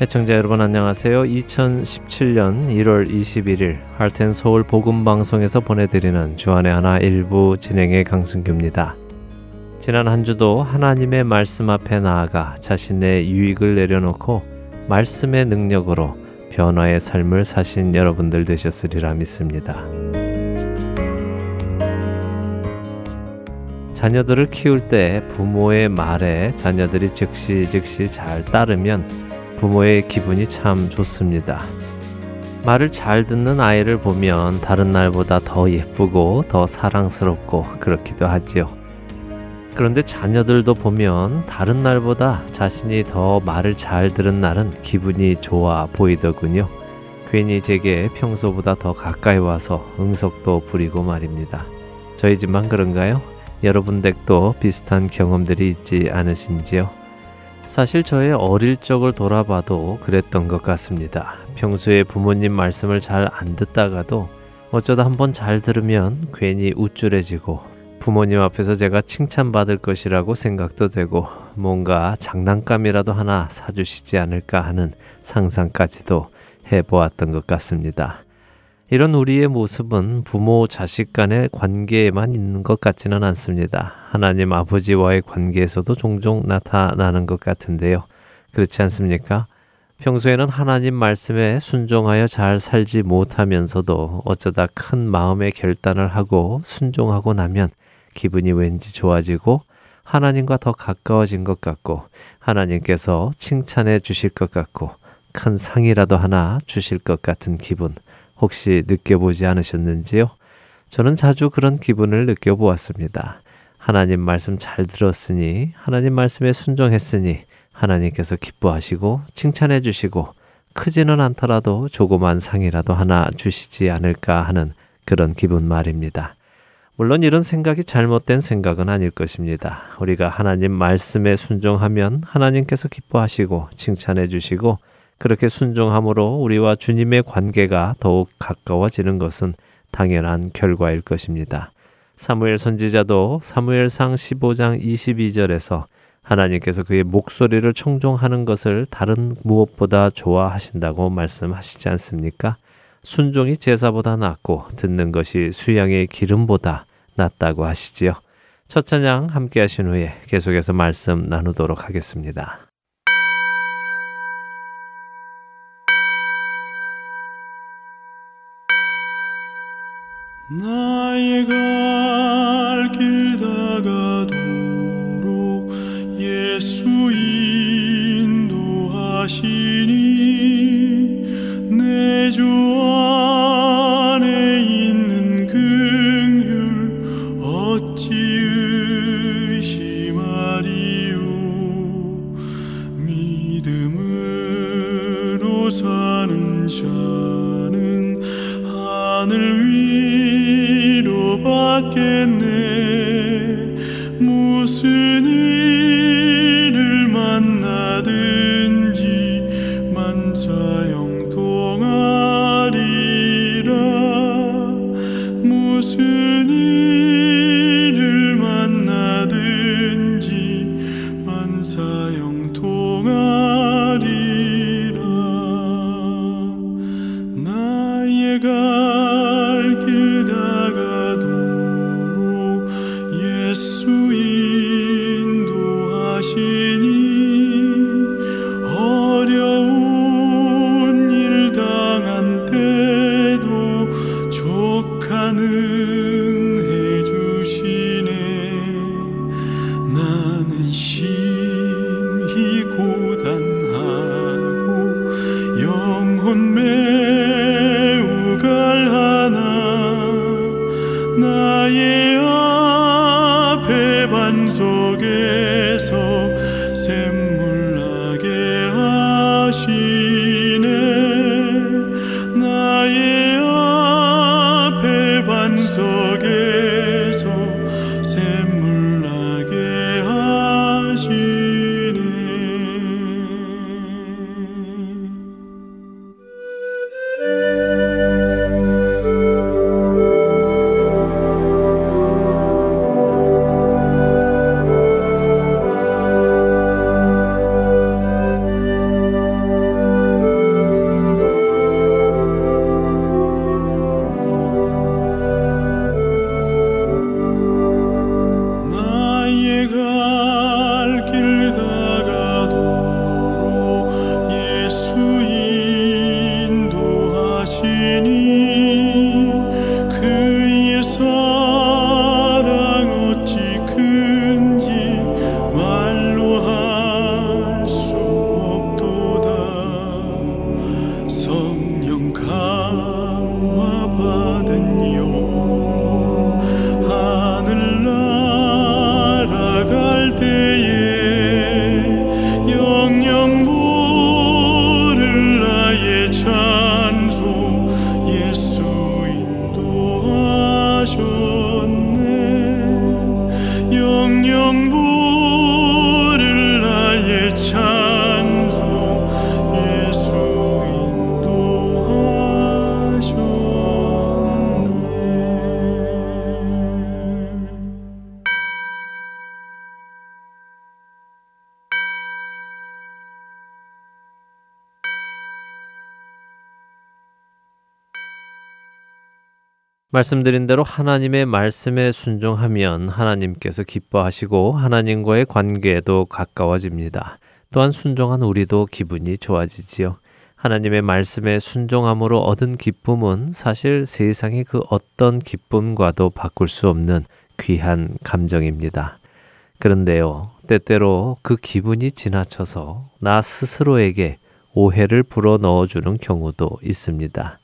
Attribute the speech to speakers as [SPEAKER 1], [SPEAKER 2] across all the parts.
[SPEAKER 1] 애청자 여러분 안녕하세요. 2017년 1월 21일 할텐 서울 복음 방송에서 보내드리는 주안의 하나 일부 진행의 강승규입니다. 지난 한 주도 하나님의 말씀 앞에 나아가 자신의 유익을 내려놓고 말씀의 능력으로 변화의 삶을 사신 여러분들 되셨으리라 믿습니다. 자녀들을 키울 때 부모의 말에 자녀들이 즉시 즉시 잘 따르면 부모의 기분이 참 좋습니다. 말을 잘 듣는 아이를 보면 다른 날보다 더 예쁘고 더 사랑스럽고 그렇기도 하지요. 그런데 자녀들도 보면 다른 날보다 자신이 더 말을 잘 들은 날은 기분이 좋아 보이더군요. 괜히 제게 평소보다 더 가까이 와서 응석도 부리고 말입니다. 저희 집만 그런가요? 여러분 댁도 비슷한 경험들이 있지 않으신지요? 사실 저의 어릴 적을 돌아봐도 그랬던 것 같습니다. 평소에 부모님 말씀을 잘 안 듣다가도 어쩌다 한번 잘 들으면 괜히 우쭐해지고 부모님 앞에서 제가 칭찬받을 것이라고 생각도 되고 뭔가 장난감이라도 하나 사주시지 않을까 하는 상상까지도 해보았던 것 같습니다. 이런 우리의 모습은 부모 자식 간의 관계에만 있는 것 같지는 않습니다. 하나님 아버지와의 관계에서도 종종 나타나는 것 같은데요. 그렇지 않습니까? 평소에는 하나님 말씀에 순종하여 잘 살지 못하면서도 어쩌다 큰 마음의 결단을 하고 순종하고 나면 기분이 왠지 좋아지고 하나님과 더 가까워진 것 같고 하나님께서 칭찬해 주실 것 같고 큰 상이라도 하나 주실 것 같은 기분. 혹시 느껴보지 않으셨는지요? 저는 자주 그런 기분을 느껴보았습니다. 하나님 말씀 잘 들었으니, 하나님 말씀에 순종했으니, 하나님께서 기뻐하시고, 칭찬해 주시고, 크지는 않더라도 조그만 상이라도 하나 주시지 않을까 하는 그런 기분 말입니다. 물론 이런 생각이 잘못된 생각은 아닐 것입니다. 우리가 하나님 말씀에 순종하면 하나님께서 기뻐하시고 칭찬해 주시고 그렇게 순종함으로 우리와 주님의 관계가 더욱 가까워지는 것은 당연한 결과일 것입니다. 사무엘 선지자도 사무엘상 15장 22절에서 하나님께서 그의 목소리를 청종하는 것을 다른 무엇보다 좋아하신다고 말씀하시지 않습니까? 순종이 제사보다 낫고 듣는 것이 수양의 기름보다 낫다고 하시지요. 첫 찬양 함께 하신 후에 계속해서 말씀 나누도록 하겠습니다.
[SPEAKER 2] 나의 갈길 다가도록 예수 인도하시 받겠
[SPEAKER 1] 말씀드린 대로 하나님의 말씀에 순종하면 하나님께서 기뻐하시고 하나님과의 관계도 가까워집니다. 또한 순종한 우리도 기분이 좋아지지요. 하나님의 말씀에 순종함으로 얻은 기쁨은 사실 세상의 그 어떤 기쁨과도 바꿀 수 없는 귀한 감정입니다. 그런데요, 때때로 그 기분이 지나쳐서 나 스스로에게 오해를 불어 넣어주는 경우도 있습니다.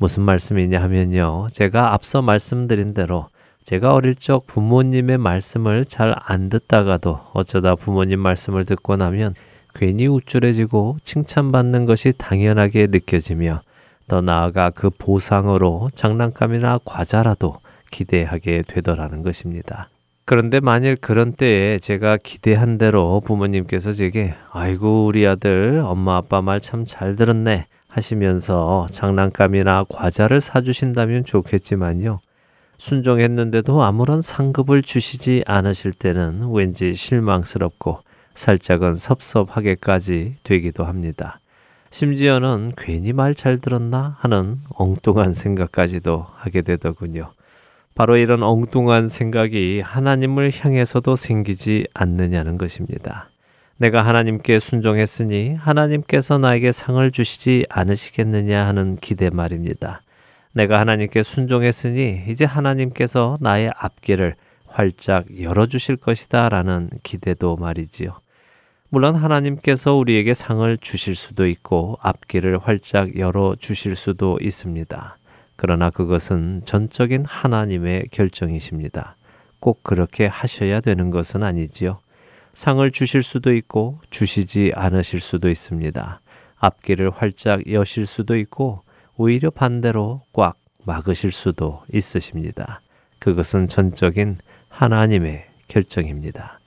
[SPEAKER 1] 무슨 말씀이냐 하면요. 제가 앞서 말씀드린 대로 제가 어릴 적 부모님의 말씀을 잘 안 듣다가도 어쩌다 부모님 말씀을 듣고 나면 괜히 우쭐해지고 칭찬받는 것이 당연하게 느껴지며 더 나아가 그 보상으로 장난감이나 과자라도 기대하게 되더라는 것입니다. 그런데 만일 그런 때에 제가 기대한 대로 부모님께서 제게 아이고 우리 아들 엄마 아빠 말 참 잘 들었네 하시면서 장난감이나 과자를 사주신다면 좋겠지만요. 순종했는데도 아무런 상급을 주시지 않으실 때는 왠지 실망스럽고 살짝은 섭섭하게까지 되기도 합니다. 심지어는 괜히 말 잘 들었나 하는 엉뚱한 생각까지도 하게 되더군요. 바로 이런 엉뚱한 생각이 하나님을 향해서도 생기지 않느냐는 것입니다. 내가 하나님께 순종했으니 하나님께서 나에게 상을 주시지 않으시겠느냐 하는 기대 말입니다. 내가 하나님께 순종했으니 이제 하나님께서 나의 앞길을 활짝 열어주실 것이다 라는 기대도 말이지요. 물론 하나님께서 우리에게 상을 주실 수도 있고 앞길을 활짝 열어주실 수도 있습니다. 그러나 그것은 전적인 하나님의 결정이십니다. 꼭 그렇게 하셔야 되는 것은 아니지요. 상을 주실 수도 있고 주시지 않으실 수도 있습니다. 앞길을 활짝 여실 수도 있고 오히려 반대로 꽉 막으실 수도 있으십니다. 그것은 전적인 하나님의 결정입니다.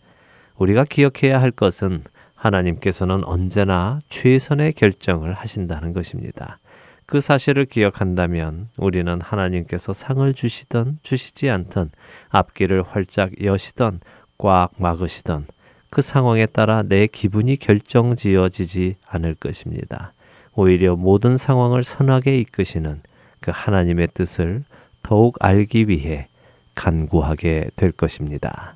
[SPEAKER 1] 우리가 기억해야 할 것은 하나님께서는 언제나 최선의 결정을 하신다는 것입니다. 그 사실을 기억한다면 우리는 하나님께서 상을 주시던 주시지 않던 앞길을 활짝 여시던 꽉 막으시던 그 상황에 따라 내 기분이 결정지어지지 않을 것입니다. 오히려 모든 상황을 선하게 이끄시는 그 하나님의 뜻을 더욱 알기 위해 간구하게 될 것입니다.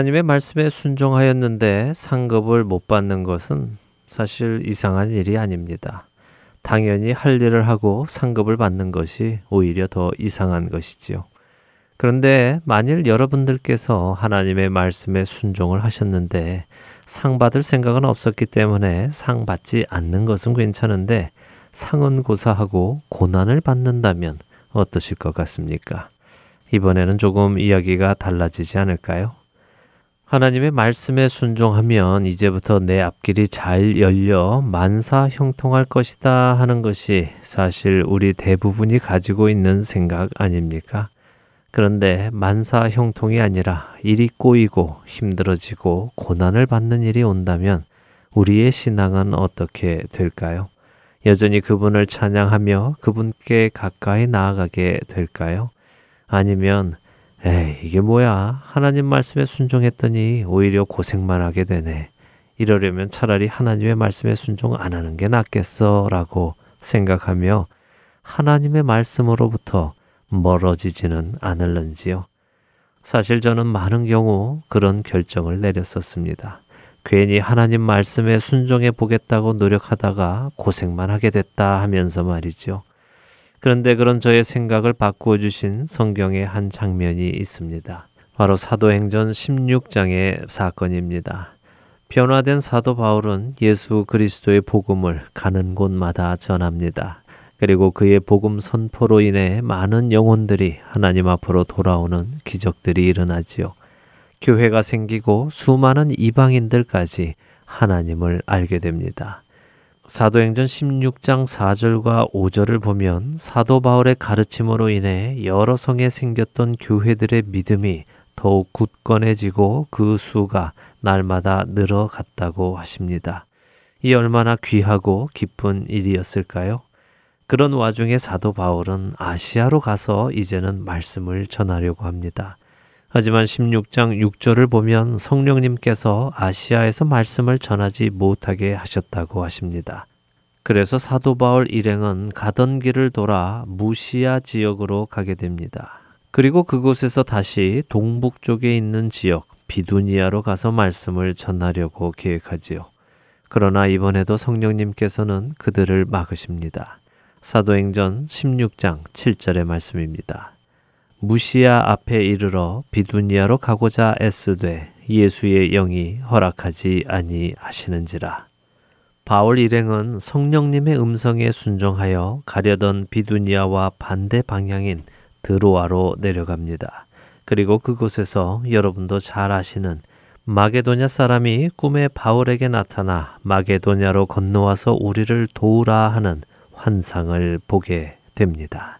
[SPEAKER 1] 하나님의 말씀에 순종하였는데 상급을 못 받는 것은 사실 이상한 일이 아닙니다. 당연히 할 일을 하고 상급을 받는 것이 오히려 더 이상한 것이지요. 그런데 만일 여러분들께서 하나님의 말씀에 순종을 하셨는데 상 받을 생각은 없었기 때문에 상 받지 않는 것은 괜찮은데 상은 고사하고 고난을 받는다면 어떠실 것 같습니까? 이번에는 조금 이야기가 달라지지 않을까요? 하나님의 말씀에 순종하면 이제부터 내 앞길이 잘 열려 만사 형통할 것이다 하는 것이 사실 우리 대부분이 가지고 있는 생각 아닙니까? 그런데 만사 형통이 아니라 일이 꼬이고 힘들어지고 고난을 받는 일이 온다면 우리의 신앙은 어떻게 될까요? 여전히 그분을 찬양하며 그분께 가까이 나아가게 될까요? 아니면 에이, 이게 뭐야. 하나님 말씀에 순종했더니 오히려 고생만 하게 되네. 이러려면 차라리 하나님의 말씀에 순종 안 하는 게 낫겠어. 라고 생각하며 하나님의 말씀으로부터 멀어지지는 않을는지요. 사실 저는 많은 경우 그런 결정을 내렸었습니다. 괜히 하나님 말씀에 순종해 보겠다고 노력하다가 고생만 하게 됐다 하면서 말이죠. 그런데 그런 저의 생각을 바꾸어 주신 성경의 한 장면이 있습니다. 바로 사도행전 16장의 사건입니다. 변화된 사도 바울은 예수 그리스도의 복음을 가는 곳마다 전합니다. 그리고 그의 복음 선포로 인해 많은 영혼들이 하나님 앞으로 돌아오는 기적들이 일어나지요. 교회가 생기고 수많은 이방인들까지 하나님을 알게 됩니다. 사도행전 16장 4절과 5절을 보면 사도 바울의 가르침으로 인해 여러 성에 생겼던 교회들의 믿음이 더욱 굳건해지고 그 수가 날마다 늘어갔다고 하십니다. 이 얼마나 귀하고 기쁜 일이었을까요? 그런 와중에 사도 바울은 아시아로 가서 이제는 말씀을 전하려고 합니다. 하지만 16장 6절을 보면 성령님께서 아시아에서 말씀을 전하지 못하게 하셨다고 하십니다. 그래서 사도 바울 일행은 가던 길을 돌아 무시아 지역으로 가게 됩니다. 그리고 그곳에서 다시 동북 쪽에 있는 지역 비두니아로 가서 말씀을 전하려고 계획하지요. 그러나 이번에도 성령님께서는 그들을 막으십니다. 사도행전 16장 7절의 말씀입니다. 무시아 앞에 이르러 비두니아로 가고자 애쓰되 예수의 영이 허락하지 아니하시는지라. 바울 일행은 성령님의 음성에 순종하여 가려던 비두니아와 반대 방향인 드로아로 내려갑니다. 그리고 그곳에서 여러분도 잘 아시는 마게도냐 사람이 꿈에 바울에게 나타나 마게도냐로 건너와서 우리를 도우라 하는 환상을 보게 됩니다.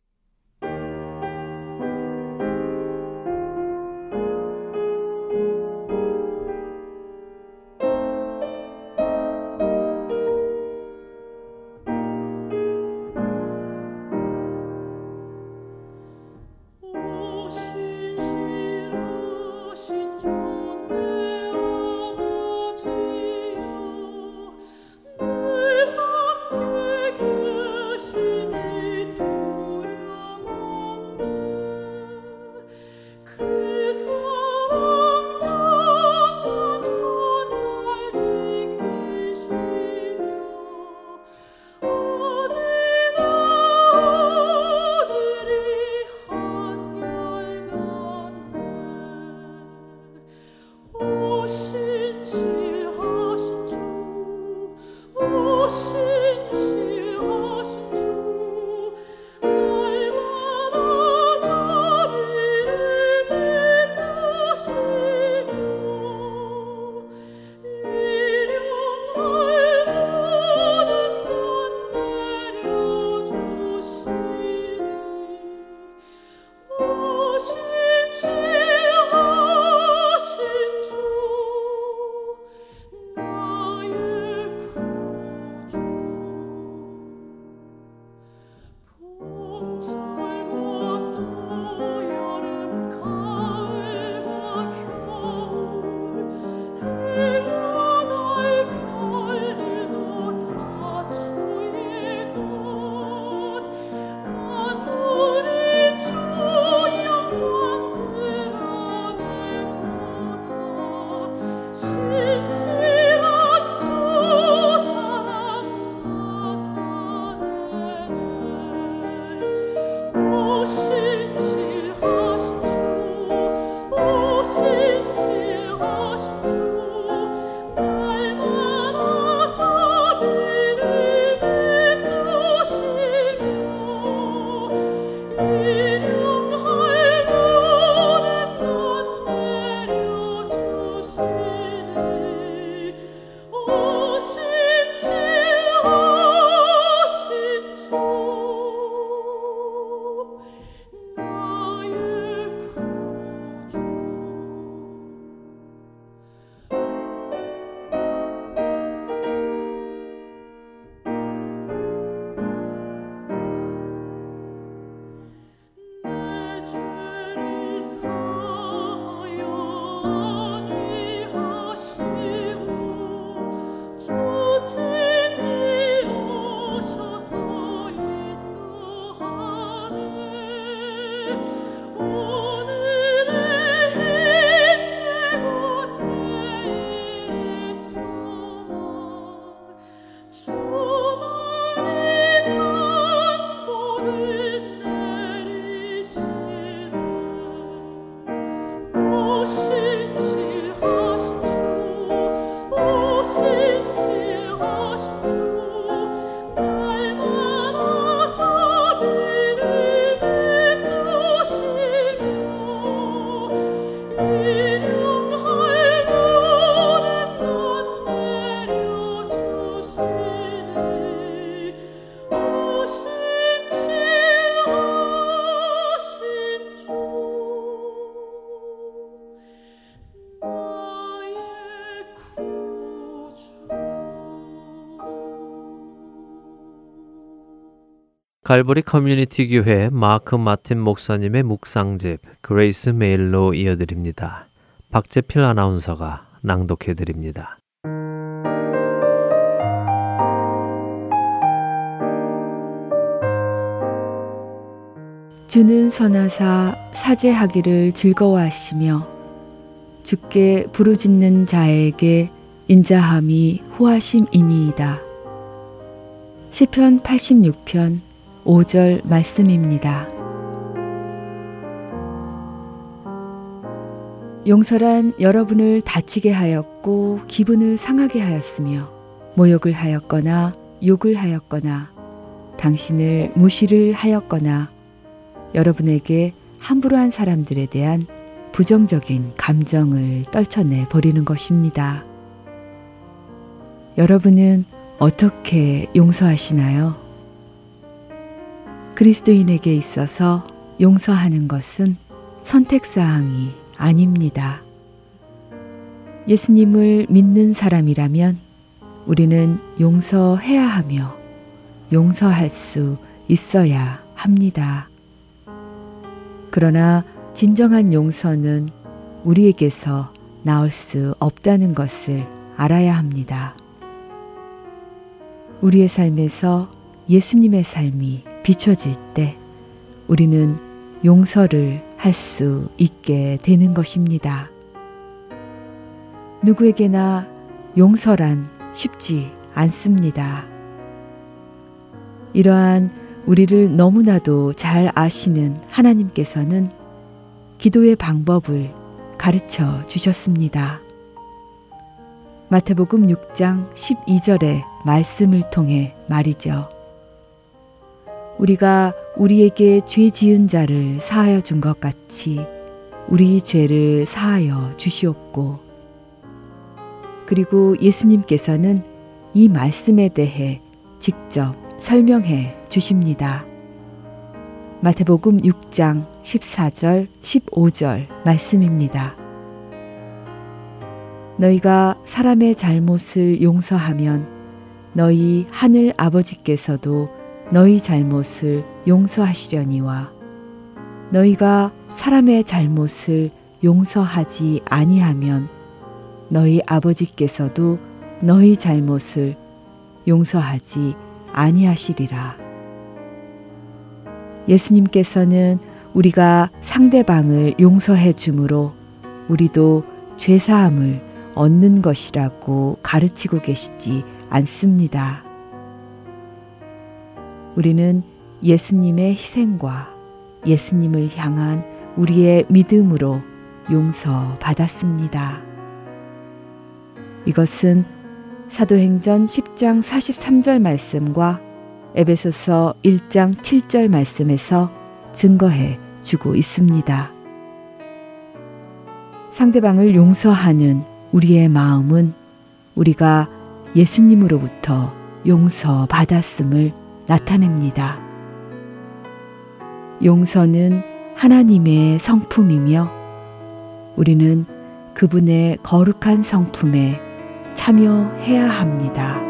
[SPEAKER 1] 갈보리 커뮤니티 교회 마크 마틴 목사님의 묵상집 그레이스 메일로 이어드립니다. 박재필 아나운서가 낭독해 드립니다.
[SPEAKER 3] 주는 선하사 사죄하기를 즐거워하시며 주께 부르짖는 자에게 인자함이 후하심이니이다. 시편 86편 5절 말씀입니다. 용서란 여러분을 다치게 하였고 기분을 상하게 하였으며 모욕을 하였거나 욕을 하였거나 당신을 무시를 하였거나 여러분에게 함부로 한 사람들에 대한 부정적인 감정을 떨쳐내 버리는 것입니다. 여러분은 어떻게 용서하시나요? 그리스도인에게 있어서 용서하는 것은 선택사항이 아닙니다. 예수님을 믿는 사람이라면 우리는 용서해야 하며 용서할 수 있어야 합니다. 그러나 진정한 용서는 우리에게서 나올 수 없다는 것을 알아야 합니다. 우리의 삶에서 예수님의 삶이 비춰질 때 우리는 용서를 할 수 있게 되는 것입니다. 누구에게나 용서란 쉽지 않습니다. 이러한 우리를 너무나도 잘 아시는 하나님께서는 기도의 방법을 가르쳐 주셨습니다. 마태복음 6장 12절의 말씀을 통해 말이죠. 우리가 우리에게 죄 지은 자를 사하여 준 것 같이 우리 죄를 사하여 주시옵고 그리고 예수님께서는 이 말씀에 대해 직접 설명해 주십니다. 마태복음 6장 14절 15절 말씀입니다. 너희가 사람의 잘못을 용서하면 너희 하늘 아버지께서도 너희 잘못을 용서하시려니와 너희가 사람의 잘못을 용서하지 아니하면 너희 아버지께서도 너희 잘못을 용서하지 아니하시리라. 예수님께서는 우리가 상대방을 용서해 주므로 우리도 죄사함을 얻는 것이라고 가르치고 계시지 않습니다. 우리는 예수님의 희생과 예수님을 향한 우리의 믿음으로 용서받았습니다. 이것은 사도행전 10장 43절 말씀과 에베소서 1장 7절 말씀에서 증거해 주고 있습니다. 상대방을 용서하는 우리의 마음은 우리가 예수님으로부터 용서받았음을 나타냅니다. 용서는 하나님의 성품이며 우리는 그분의 거룩한 성품에 참여해야 합니다.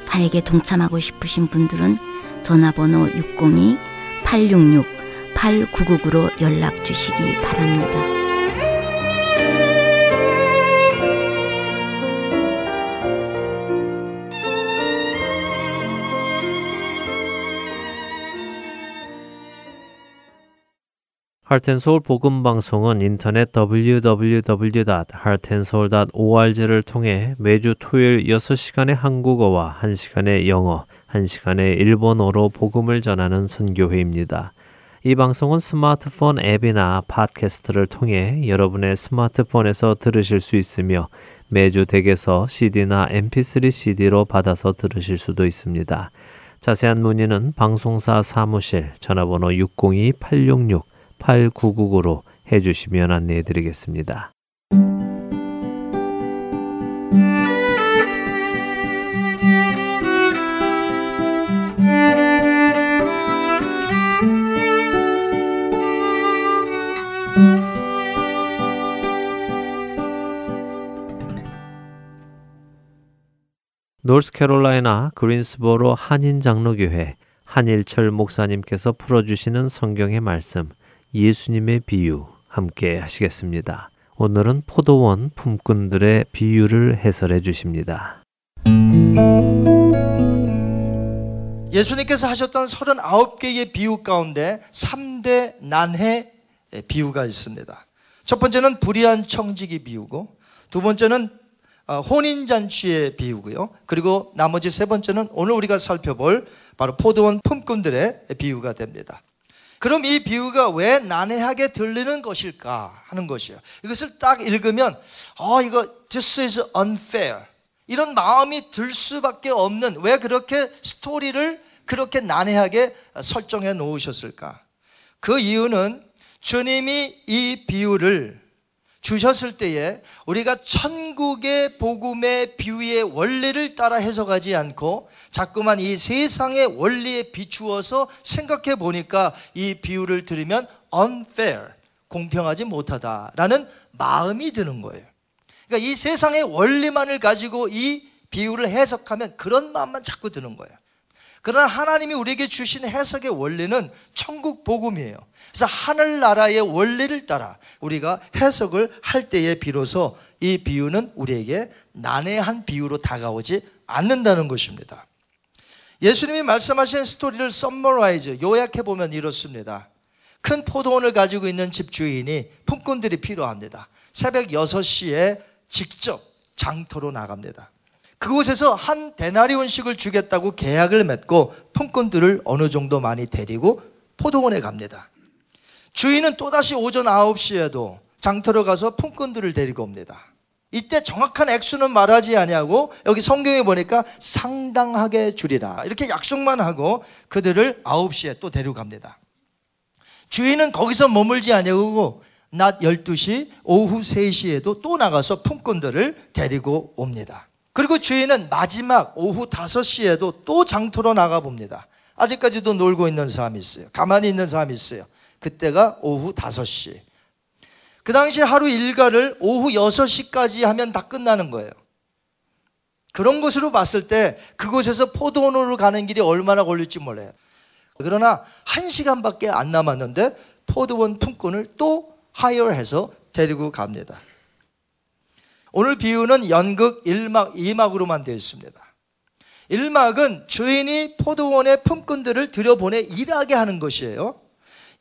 [SPEAKER 4] 사역에 동참하고 싶으신 분들은 전화번호 602-866-8999로 연락 주시기 바랍니다.
[SPEAKER 1] 할텐서울 복음 방송은 인터넷 www.heartandsoul.org를 통해 매주 토요일 6시간의 한국어와 1시간의 영어, 1시간의 일본어로 복음을 전하는 선교회입니다. 이 방송은 스마트폰 앱이나 팟캐스트를 통해 여러분의 스마트폰에서 들으실 수 있으며 매주 댁에서 CD나 MP3 CD로 받아서 들으실 수도 있습니다. 자세한 문의는 방송사 사무실 전화번호 602-866 8999로 해주시면 안내해 드리겠습니다. 노스캐롤라이나 그린스보로 한인 장로교회 한일철 목사님께서 풀어주시는 성경의 말씀 예수님의 비유 함께 하시겠습니다. 오늘은 포도원 품꾼들의 비유를 해설해 주십니다.
[SPEAKER 5] 예수님께서 하셨던 39개의 비유 가운데 3대 난해 비유가 있습니다. 첫 번째는 불의한 청지기 비유고 두 번째는 어, 혼인잔치의 비유고요. 그리고 나머지 세 번째는 오늘 우리가 살펴볼 바로 포도원 품꾼들의 비유가 됩니다. 그럼 이 비유가 왜 난해하게 들리는 것일까 하는 것이에요. 이것을 딱 읽으면 어 이거 this is unfair 이런 마음이 들 수밖에 없는 왜 그렇게 스토리를 그렇게 난해하게 설정해 놓으셨을까? 그 이유는 주님이 이 비유를 주셨을 때에 우리가 천국의 복음의 비유의 원리를 따라 해석하지 않고 자꾸만 이 세상의 원리에 비추어서 생각해 보니까 이 비유를 들으면 unfair, 공평하지 못하다라는 마음이 드는 거예요. 그러니까 이 세상의 원리만을 가지고 이 비유를 해석하면 그런 마음만 자꾸 드는 거예요. 그러나 하나님이 우리에게 주신 해석의 원리는 천국 복음이에요. 그래서 하늘나라의 원리를 따라 우리가 해석을 할 때에 비로소 이 비유는 우리에게 난해한 비유로 다가오지 않는다는 것입니다. 예수님이 말씀하신 스토리를 summarize 요약해 보면 이렇습니다. 큰 포도원을 가지고 있는 집주인이 품꾼들이 필요합니다. 새벽 6시에 직접 장터로 나갑니다. 그곳에서 한 데나리온씩을 주겠다고 계약을 맺고 품꾼들을 어느 정도 많이 데리고 포도원에 갑니다. 주인은 또다시 오전 9시에도 장터로 가서 품꾼들을 데리고 옵니다. 이때 정확한 액수는 말하지 아니하고 여기 성경에 보니까 상당하게 줄이라 이렇게 약속만 하고 그들을 9시에 또 데려갑니다. 주인은 거기서 머물지 아니하고 낮 12시, 오후 3시에도 또 나가서 품꾼들을 데리고 옵니다. 그리고 주인은 마지막 오후 5시에도 또 장터로 나가 봅니다. 아직까지도 놀고 있는 사람이 있어요. 가만히 있는 사람이 있어요. 그때가 오후 5시. 그 당시 하루 일과를 오후 6시까지 하면 다 끝나는 거예요. 그런 것으로 봤을 때 그곳에서 포도원으로 가는 길이 얼마나 걸릴지 몰라요. 그러나 한 시간밖에 안 남았는데 포도원 품꾼을 또 하이어해서 데리고 갑니다. 오늘 비유는 연극 1막, 2막으로만 되어 있습니다. 1막은 주인이 포도원의 품꾼들을 들여보내 일하게 하는 것이에요.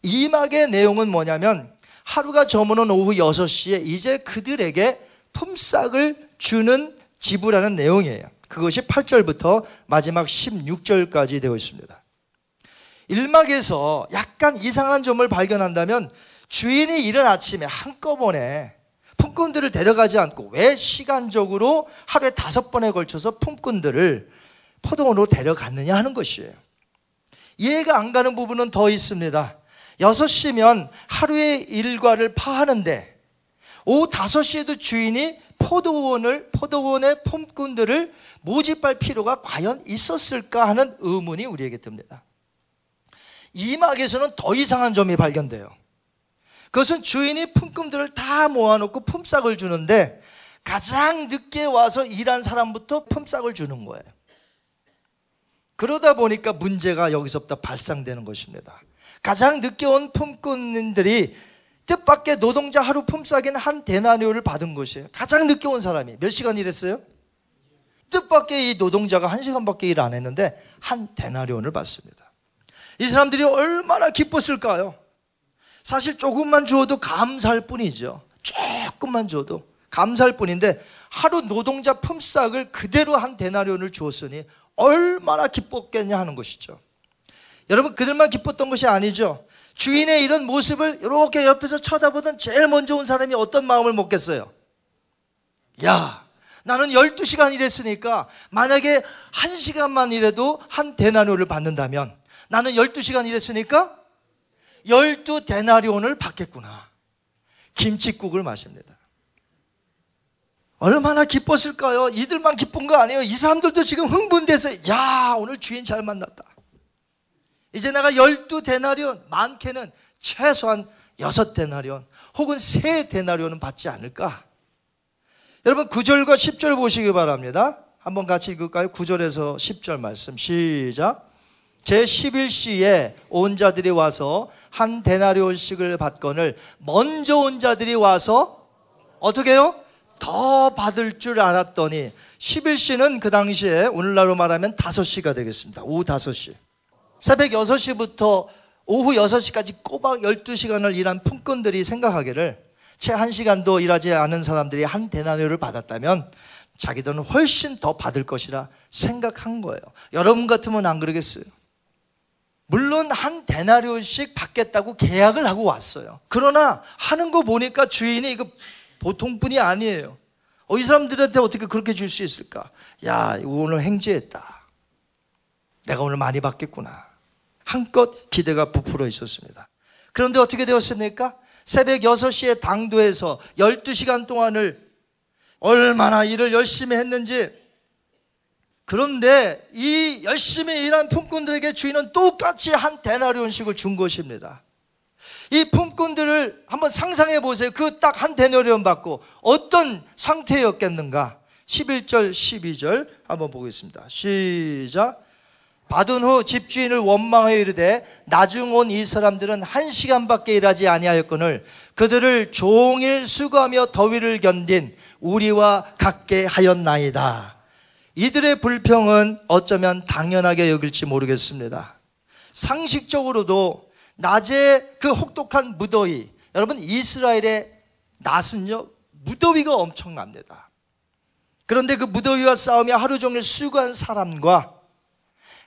[SPEAKER 5] 2막의 내용은 뭐냐면 하루가 저무는 오후 6시에 이제 그들에게 품삯을 주는 지불하는 내용이에요. 그것이 8절부터 마지막 16절까지 되어 있습니다. 1막에서 약간 이상한 점을 발견한다면 주인이 이른 아침에 한꺼번에 품꾼들을 데려가지 않고 왜 시간적으로 하루에 다섯 번에 걸쳐서 품꾼들을 포도원으로 데려갔느냐 하는 것이에요. 이해가 안 가는 부분은 더 있습니다. 6시면 하루의 일과를 파하는데 오후 5시에도 주인이 포도원을 포도원의 품꾼들을 모집할 필요가 과연 있었을까 하는 의문이 우리에게 듭니다. 이 막에서는 더 이상한 점이 발견돼요. 그것은 주인이 품꾼들을 다 모아놓고 품삯을 주는데 가장 늦게 와서 일한 사람부터 품삯을 주는 거예요. 그러다 보니까 문제가 여기서부터 발생되는 것입니다. 가장 늦게 온 품꾼들이 뜻밖의 노동자 하루 품삯인 한 데나리오를 받은 것이에요. 가장 늦게 온 사람이 몇 시간 일했어요? 뜻밖의 이 노동자가 한 시간밖에 일 안 했는데 한 데나리온을 받습니다. 이 사람들이 얼마나 기뻤을까요? 사실 조금만 주어도 감사할 뿐이죠. 조금만 줘도 감사할 뿐인데 하루 노동자 품삯을 그대로 한 데나리온을 주었으니 얼마나 기뻤겠냐 하는 것이죠. 여러분 그들만 기뻤던 것이 아니죠. 주인의 이런 모습을 이렇게 옆에서 쳐다보던 제일 먼저 온 사람이 어떤 마음을 먹겠어요? 야, 나는 12시간 일했으니까 만약에 1시간만 일해도 한 데나리온을 받는다면 나는 12시간 일했으니까 12데나리온을 받겠구나. 김치국을 마십니다. 얼마나 기뻤을까요? 이들만 기쁜 거 아니에요. 이 사람들도 지금 흥분돼서 야 오늘 주인 잘 만났다. 이제 내가 열두 데나리온 많게는 최소한 여섯 데나리온 혹은 세 데나리온은 받지 않을까? 여러분 9절과 10절 보시기 바랍니다. 한번 같이 읽을까요? 9절에서 10절 말씀 시작. 제 11시에 온 자들이 와서 한 데나리온씩을 받거늘 먼저 온 자들이 와서 어떻게 해요? 더 받을 줄 알았더니 11시는 그 당시에 오늘날로 말하면 5시가 되겠습니다. 오후 5시. 새벽 6시부터 오후 6시까지 꼬박 12시간을 일한 품꾼들이 생각하기를 채 1시간도 일하지 않은 사람들이 한 데나리온을 받았다면 자기들은 훨씬 더 받을 것이라 생각한 거예요. 여러분 같으면 안 그러겠어요? 물론 한 데나리온씩 받겠다고 계약을 하고 왔어요. 그러나 하는 거 보니까 주인이 이거 보통 분이 아니에요. 어, 이 사람들한테 어떻게 그렇게 줄 수 있을까? 야, 오늘 행지했다. 내가 오늘 많이 받겠구나. 한껏 기대가 부풀어 있었습니다. 그런데 어떻게 되었습니까? 새벽 6시에 당도에서 12시간 동안을 얼마나 일을 열심히 했는지 그런데 이 열심히 일한 품꾼들에게 주인은 똑같이 한 데나리온씩을 준 것입니다. 이 품꾼들을 한번 상상해 보세요. 그 딱 한 데나리온 받고 어떤 상태였겠는가? 11절, 12절 한번 보겠습니다. 시작. 받은 후 집주인을 원망하여 이르되 나중 온 이 사람들은 한 시간밖에 일하지 아니하였거늘 그들을 종일 수고하며 더위를 견딘 우리와 같게 하였나이다. 이들의 불평은 어쩌면 당연하게 여길지 모르겠습니다. 상식적으로도 낮에 그 혹독한 무더위, 여러분 이스라엘의 낮은요 무더위가 엄청납니다. 그런데 그 무더위와 싸우며 하루 종일 수고한 사람과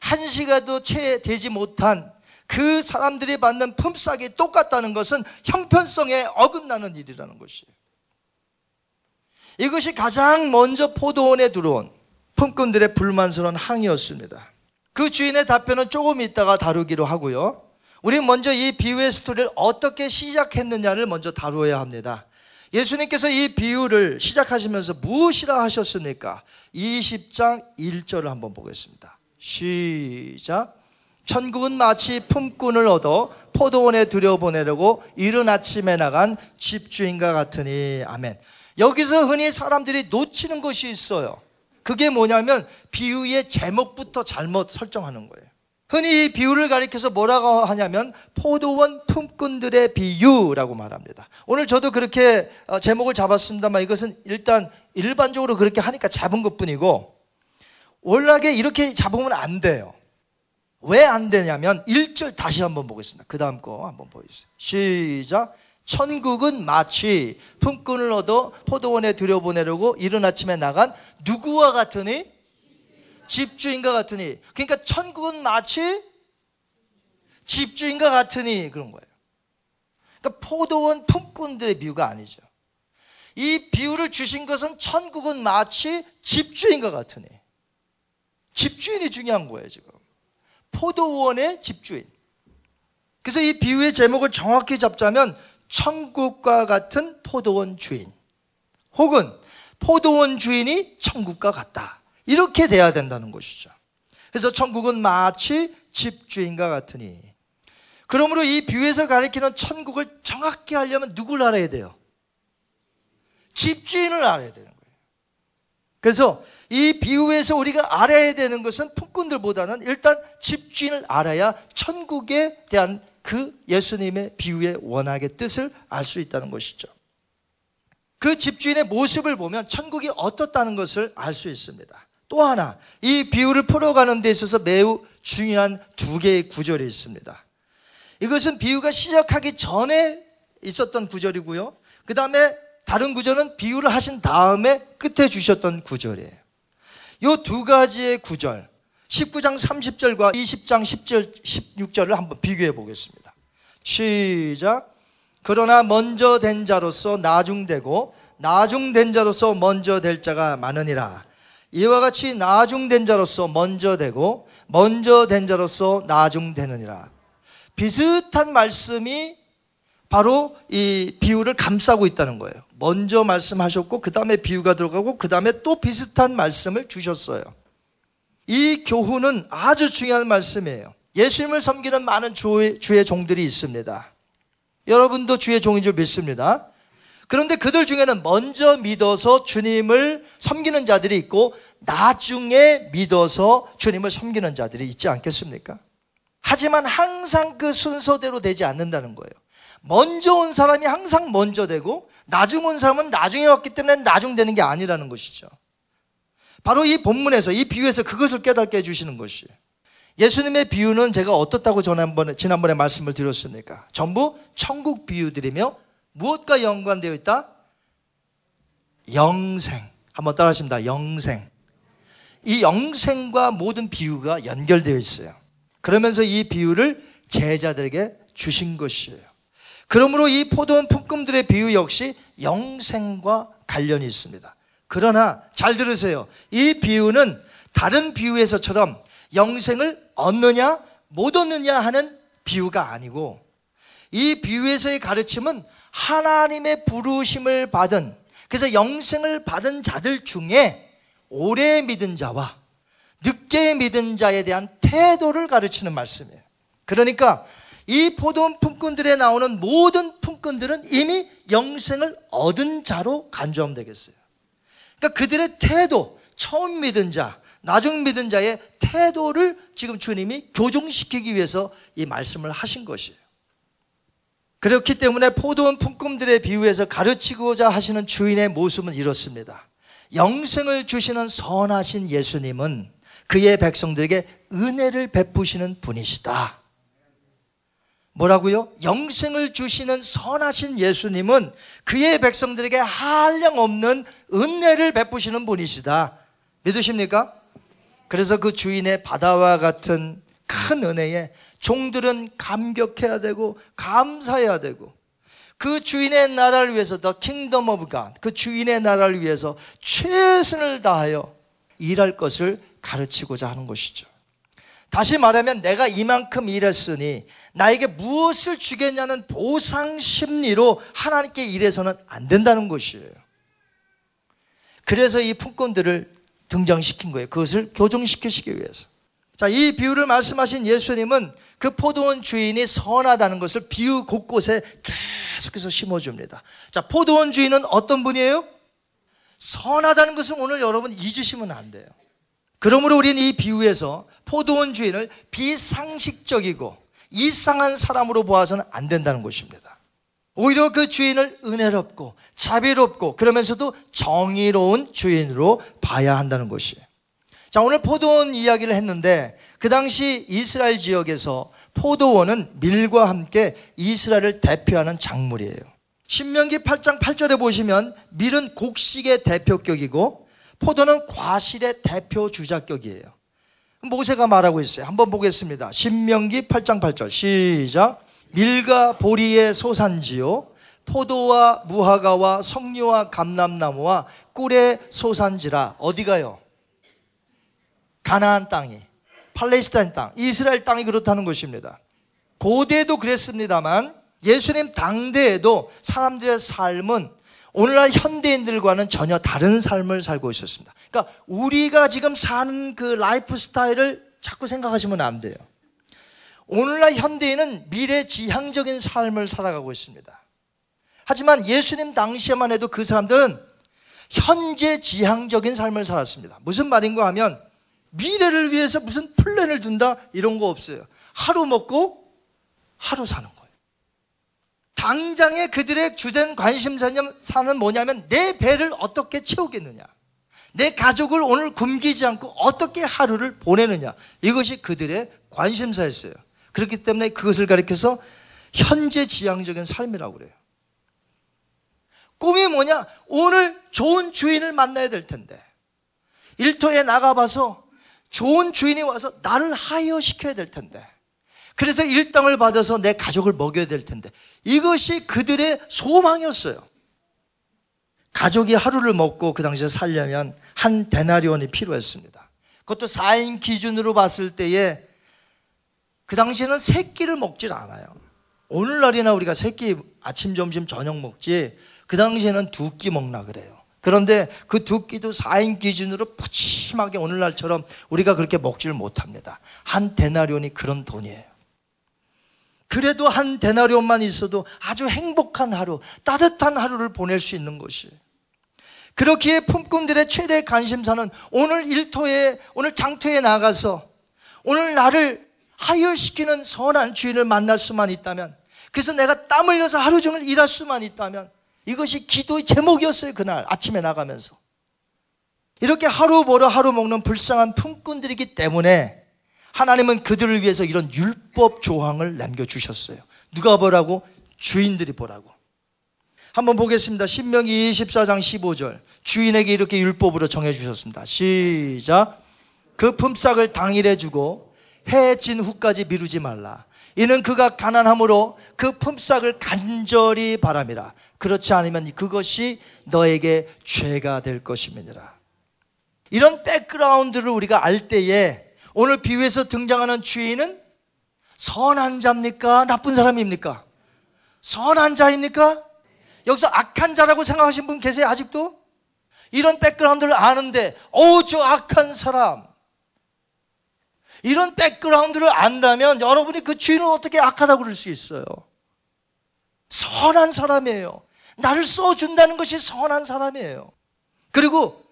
[SPEAKER 5] 한 시간도 채 되지 못한 그 사람들이 받는 품삯이 똑같다는 것은 형편성에 어긋나는 일이라는 것이에요. 이것이 가장 먼저 포도원에 들어온 품꾼들의 불만스러운 항의였습니다. 그 주인의 답변은 조금 있다가 다루기로 하고요. 우리 먼저 이 비유의 스토리를 어떻게 시작했느냐를 먼저 다루어야 합니다. 예수님께서 이 비유를 시작하시면서 무엇이라 하셨습니까? 20장 1절을 한번 보겠습니다. 시작. 천국은 마치 품꾼을 얻어 포도원에 들여보내려고 이른 아침에 나간 집주인과 같으니 아멘. 여기서 흔히 사람들이 놓치는 것이 있어요. 그게 뭐냐면 비유의 제목부터 잘못 설정하는 거예요. 흔히 이 비유를 가리켜서 뭐라고 하냐면 포도원 품꾼들의 비유라고 말합니다. 오늘 저도 그렇게 어, 제목을 잡았습니다만 이것은 일단 일반적으로 그렇게 하니까 잡은 것 뿐이고 원래 이렇게 잡으면 안 돼요. 왜 안 되냐면 1절 다시 한번 보겠습니다. 그 다음 거 한번 보여주세요. 시작. 천국은 마치 품꾼을 얻어 포도원에 들여보내려고 이른 아침에 나간 누구와 같으니? 집주인과 같으니. 그러니까 천국은 마치 집주인과 같으니 그런 거예요. 그러니까 포도원 품꾼들의 비유가 아니죠. 이 비유를 주신 것은 천국은 마치 집주인과 같으니. 집주인이 중요한 거예요, 지금. 포도원의 집주인. 그래서 이 비유의 제목을 정확히 잡자면 천국과 같은 포도원 주인. 혹은 포도원 주인이 천국과 같다. 이렇게 돼야 된다는 것이죠. 그래서 천국은 마치 집주인과 같으니. 그러므로 이 비유에서 가리키는 천국을 정확히 하려면 누굴 알아야 돼요? 집주인을 알아야 되는 거예요. 그래서 이 비유에서 우리가 알아야 되는 것은 품꾼들보다는 일단 집주인을 알아야 천국에 대한 그 예수님의 비유의 원학의 뜻을 알 수 있다는 것이죠. 그 집주인의 모습을 보면 천국이 어떻다는 것을 알 수 있습니다. 또 하나, 이 비유를 풀어가는 데 있어서 매우 중요한 두 개의 구절이 있습니다. 이것은 비유가 시작하기 전에 있었던 구절이고요. 그 다음에 다른 구절은 비유를 하신 다음에 끝에 주셨던 구절이에요. 이 두 가지의 구절, 19장 30절과 20장 10절, 16절을 한번 비교해 보겠습니다. 시작. 그러나 먼저 된 자로서 나중되고 나중된 자로서 먼저 될 자가 많으니라. 이와 같이 나중된 자로서 먼저 되고 먼저 된 자로서 나중되느니라. 비슷한 말씀이 바로 이 비유를 감싸고 있다는 거예요. 먼저 말씀하셨고 그 다음에 비유가 들어가고 그 다음에 또 비슷한 말씀을 주셨어요. 이 교훈은 아주 중요한 말씀이에요. 예수님을 섬기는 많은 주의, 주의 종들이 있습니다. 여러분도 주의 종인 줄 믿습니다. 그런데 그들 중에는 먼저 믿어서 주님을 섬기는 자들이 있고 나중에 믿어서 주님을 섬기는 자들이 있지 않겠습니까? 하지만 항상 그 순서대로 되지 않는다는 거예요. 먼저 온 사람이 항상 먼저 되고 나중 온 사람은 나중에 왔기 때문에 나중 되는 게 아니라는 것이죠. 바로 이 본문에서 이 비유에서 그것을 깨닫게 해주시는 것이에요. 예수님의 비유는 제가 어떻다고 지난번에, 지난번에 말씀을 드렸습니까? 전부 천국 비유들이며 무엇과 연관되어 있다? 영생. 한번 따라 하십니다. 영생. 이 영생과 모든 비유가 연결되어 있어요. 그러면서 이 비유를 제자들에게 주신 것이에요. 그러므로 이 포도원 품금들의 비유 역시 영생과 관련이 있습니다. 그러나 잘 들으세요. 이 비유는 다른 비유에서처럼 영생을 얻느냐 못 얻느냐 하는 비유가 아니고 이 비유에서의 가르침은 하나님의 부르심을 받은 그래서 영생을 받은 자들 중에 오래 믿은 자와 늦게 믿은 자에 대한 태도를 가르치는 말씀이에요. 그러니까 이 포도원 품꾼들에 나오는 모든 품꾼들은 이미 영생을 얻은 자로 간주하면 되겠어요. 그러니까 그들의 태도, 처음 믿은 자, 나중 믿은 자의 태도를 지금 주님이 교정시키기 위해서 이 말씀을 하신 것이에요. 그렇기 때문에 포도원 품꾼들의 비유에서 가르치고자 하시는 주인의 모습은 이렇습니다. 영생을 주시는 선하신 예수님은 그의 백성들에게 은혜를 베푸시는 분이시다. 뭐라고요? 영생을 주시는 선하신 예수님은 그의 백성들에게 한량 없는 은혜를 베푸시는 분이시다. 믿으십니까? 그래서 그 주인의 바다와 같은 큰 은혜에 종들은 감격해야 되고 감사해야 되고 그 주인의 나라를 위해서 the kingdom of God, 그 주인의 나라를 위해서 최선을 다하여 일할 것을 가르치고자 하는 것이죠. 다시 말하면 내가 이만큼 일했으니 나에게 무엇을 주겠냐는 보상 심리로 하나님께 일해서는 안 된다는 것이에요. 그래서 이 품꾼들을 등장시킨 거예요. 그것을 교정시키시기 위해서. 자, 이 비유를 말씀하신 예수님은 그 포도원 주인이 선하다는 것을 비유 곳곳에 계속해서 심어줍니다. 자, 포도원 주인은 어떤 분이에요? 선하다는 것은 오늘 여러분 잊으시면 안 돼요. 그러므로 우리는 이 비유에서 포도원 주인을 비상식적이고 이상한 사람으로 보아서는 안 된다는 것입니다. 오히려 그 주인을 은혜롭고 자비롭고 그러면서도 정의로운 주인으로 봐야 한다는 것이에요. 자, 오늘 포도원 이야기를 했는데 그 당시 이스라엘 지역에서 포도원은 밀과 함께 이스라엘을 대표하는 작물이에요. 신명기 8장 8절에 보시면 밀은 곡식의 대표격이고 포도는 과실의 대표 주작격이에요. 모세가 말하고 있어요. 한번 보겠습니다. 신명기 8장 8절 시작. 밀과 보리의 소산지요. 포도와 무화과와 석류와 감람나무와 꿀의 소산지라 어디 가요? 가나안 땅이 팔레스타인 땅, 이스라엘 땅이 그렇다는 것입니다. 고대도 그랬습니다만 예수님 당대에도 사람들의 삶은 오늘날 현대인들과는 전혀 다른 삶을 살고 있었습니다. 그러니까 우리가 지금 사는 그 라이프 스타일을 자꾸 생각하시면 안 돼요. 오늘날 현대인은 미래 지향적인 삶을 살아가고 있습니다. 하지만 예수님 당시에만 해도 그 사람들은 현재 지향적인 삶을 살았습니다. 무슨 말인가 하면 미래를 위해서 무슨 플랜을 둔다 이런 거 없어요. 하루 먹고 하루 사는. 당장에 그들의 주된 관심사는 뭐냐면 내 배를 어떻게 채우겠느냐. 내 가족을 오늘 굶기지 않고 어떻게 하루를 보내느냐. 이것이 그들의 관심사였어요. 그렇기 때문에 그것을 가리켜서 현재 지향적인 삶이라고 그래요. 꿈이 뭐냐? 오늘 좋은 주인을 만나야 될 텐데. 일터에 나가봐서 좋은 주인이 와서 나를 하이어 시켜야 될 텐데. 그래서 일당을 받아서 내 가족을 먹여야 될 텐데. 이것이 그들의 소망이었어요. 가족이 하루를 먹고 그 당시에 살려면 한 데나리온이 필요했습니다. 그것도 4인 기준으로 봤을 때에 그 당시에는 세 끼를 먹질 않아요. 오늘날이나 우리가 세끼 아침, 점심, 저녁 먹지 그 당시에는 두 끼 먹나 그래요. 그런데 그 두 끼도 4인 기준으로 푸짐하게 오늘날처럼 우리가 그렇게 먹지를 못합니다. 한 데나리온이 그런 돈이에요. 그래도 한 데나리온만 있어도 아주 행복한 하루, 따뜻한 하루를 보낼 수 있는 것이. 그렇기에 품꾼들의 최대 관심사는 오늘 일터에, 오늘 장터에 나가서 오늘 나를 하혈시키는 선한 주인을 만날 수만 있다면 그래서 내가 땀 흘려서 하루 종일 일할 수만 있다면 이것이 기도의 제목이었어요, 그날 아침에 나가면서. 이렇게 하루 벌어 하루 먹는 불쌍한 품꾼들이기 때문에 하나님은 그들을 위해서 이런 율법 조항을 남겨주셨어요. 누가 보라고? 주인들이 보라고. 한번 보겠습니다. 신명기 24장 15절. 주인에게 이렇게 율법으로 정해주셨습니다. 시작. 그 품삯을 당일에 주고 해진 후까지 미루지 말라. 이는 그가 가난함으로 그 품삯을 간절히 바람이라. 그렇지 않으면 그것이 너에게 죄가 될 것임이니라. 이런 백그라운드를 우리가 알 때에 오늘 비유에서 등장하는 주인은 선한 자입니까? 나쁜 사람입니까? 선한 자입니까? 여기서 악한 자라고 생각하신 분 계세요? 아직도? 이런 백그라운드를 아는데, 오, 저 악한 사람. 이런 백그라운드를 안다면 여러분이 그 주인을 어떻게 악하다고 그럴 수 있어요? 선한 사람이에요. 나를 써준다는 것이 선한 사람이에요. 그리고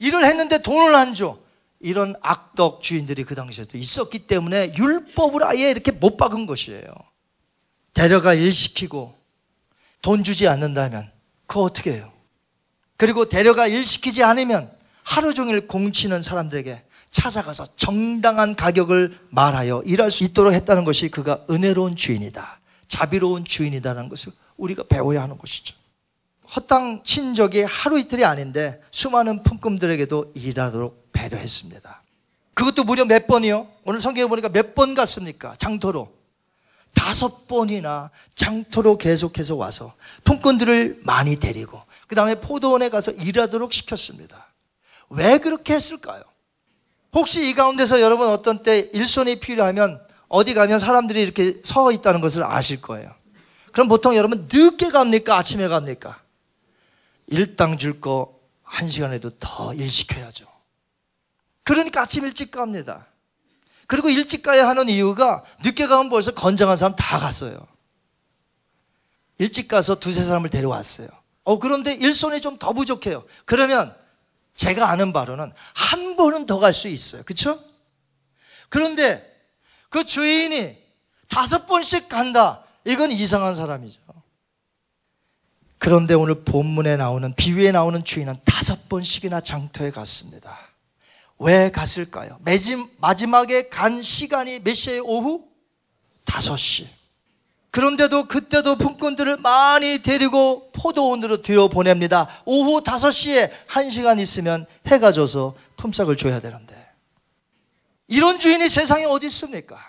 [SPEAKER 5] 일을 했는데 돈을 안 줘. 이런 악덕 주인들이 그 당시에 도 있었기 때문에 율법을 아예 이렇게 못 박은 것이에요. 데려가 일 시키고 돈 주지 않는다면 그거 어떻게 해요? 그리고 데려가 일 시키지 않으면 하루 종일 공치는 사람들에게 찾아가서 정당한 가격을 말하여 일할 수 있도록 했다는 것이 그가 은혜로운 주인이다. 자비로운 주인이다라는 것을 우리가 배워야 하는 것이죠. 허땅 친 적이 하루 이틀이 아닌데 수많은 품꾼들에게도 일하도록 배려했습니다. 그것도 무려 몇 번이요? 오늘 성경에 보니까 몇 번 갔습니까? 장터로. 다섯 번이나 장터로 계속해서 와서 품꾼들을 많이 데리고 그 다음에 포도원에 가서 일하도록 시켰습니다. 왜 그렇게 했을까요? 혹시 이 가운데서 여러분 어떤 때 일손이 필요하면 어디 가면 사람들이 이렇게 서 있다는 것을 아실 거예요. 그럼 보통 여러분 늦게 갑니까? 아침에 갑니까? 일당 줄 거 한 시간에도 더 일 시켜야죠. 그러니까 아침 일찍 갑니다. 그리고 일찍 가야 하는 이유가 늦게 가면 벌써 건장한 사람 다 갔어요. 일찍 가서 두세 사람을 데려왔어요. 어, 그런데 일손이 좀 더 부족해요. 그러면 제가 아는 바로는 한 번은 더 갈 수 있어요. 그렇죠? 그런데 그 주인이 다섯 번씩 간다. 이건 이상한 사람이죠. 그런데 오늘 본문에 나오는 비유에 나오는 주인은 다섯 번씩이나 장터에 갔습니다. 왜 갔을까요? 마지막에 간 시간이 몇 시에 오후? 5시. 그런데도 그때도 품꾼들을 많이 데리고 포도원으로 들여 보냅니다. 오후 5시에 1시간 있으면 해가 져서 품삯을 줘야 되는데. 이런 주인이 세상에 어디 있습니까?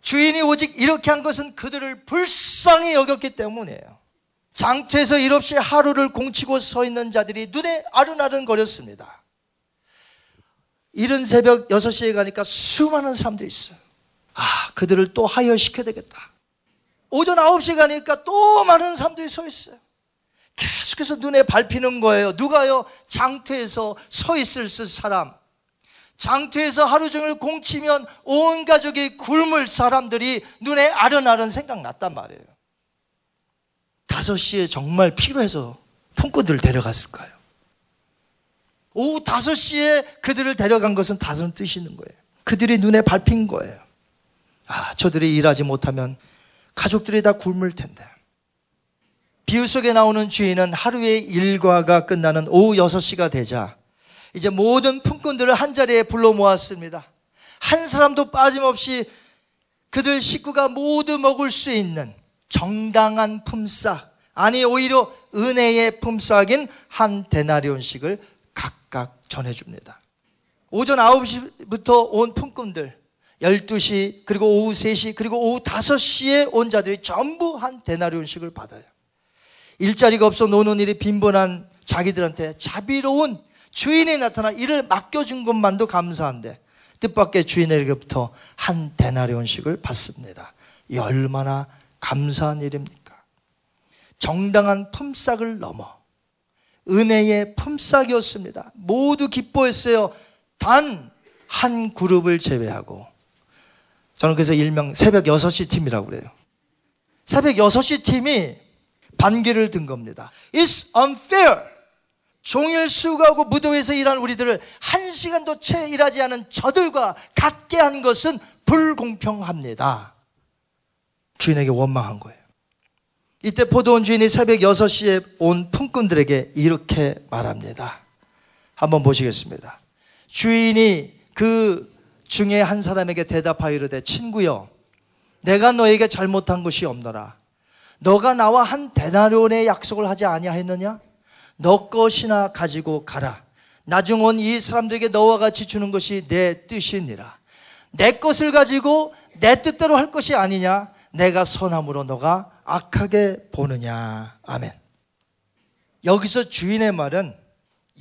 [SPEAKER 5] 주인이 오직 이렇게 한 것은 그들을 불쌍히 여겼기 때문이에요. 장터에서 일 없이 하루를 공치고 서 있는 자들이 눈에 아른아른 거렸습니다. 이른 새벽 6시에 가니까 수많은 사람들이 있어요. 아, 그들을 또 하혈시켜야 되겠다. 오전 9시에 가니까 또 많은 사람들이 서 있어요. 계속해서 눈에 밟히는 거예요. 누가요? 장터에서 서 있을 사람. 장터에서 하루 종일 공치면 온 가족이 굶을 사람들이 눈에 아른아른 생각났단 말이에요. 5시에 정말 필요해서 품꾼들을 데려갔을까요? 오후 5시에 그들을 데려간 것은 다른 뜻이 있는 거예요. 그들이 눈에 밟힌 거예요. 아, 저들이 일하지 못하면 가족들이 다 굶을 텐데. 비유 속에 나오는 주인은 하루의 일과가 끝나는 오후 6시가 되자 이제 모든 품꾼들을 한 자리에 불러 모았습니다. 한 사람도 빠짐없이 그들 식구가 모두 먹을 수 있는 정당한 품삯, 아니 오히려 은혜의 품삯인 한 데나리온씩을 각각 전해줍니다. 오전 9시부터 온 품꾼들, 12시, 그리고 오후 3시, 그리고 오후 5시에 온 자들이 전부 한 데나리온씩을 받아요. 일자리가 없어 노는 일이 빈번한 자기들한테 자비로운 주인이 나타나 일을 맡겨준 것만도 감사한데 뜻밖의 주인에게부터 한 데나리온씩을 받습니다. 이 얼마나 감사한 일입니까? 정당한 품삯을 넘어 은혜의 품삯이었습니다. 모두 기뻐했어요. 단 한 그룹을 제외하고 저는 그래서 일명 새벽 6시 팀이라고 그래요. 새벽 6시 팀이 반기를 든 겁니다. It's unfair. 종일 수고하고 무도에서 일하는 우리들을 한 시간도 채 일하지 않은 저들과 같게 한 것은 불공평합니다. 주인에게 원망한 거예요. 이때 포도원 주인이 새벽 6시에 온 품꾼들에게 이렇게 말합니다. 한번 보시겠습니다. 주인이 그 중에 한 사람에게 대답하여 이르되 친구여 내가 너에게 잘못한 것이 없노라. 너가 나와 한 데나리온의 약속을 하지 아니하였느냐? 너 것이나 가지고 가라. 나중 온 이 사람들에게 너와 같이 주는 것이 내 뜻이니라. 내 것을 가지고 내 뜻대로 할 것이 아니냐? 내가 선함으로 너가 악하게 보느냐. 아멘. 여기서 주인의 말은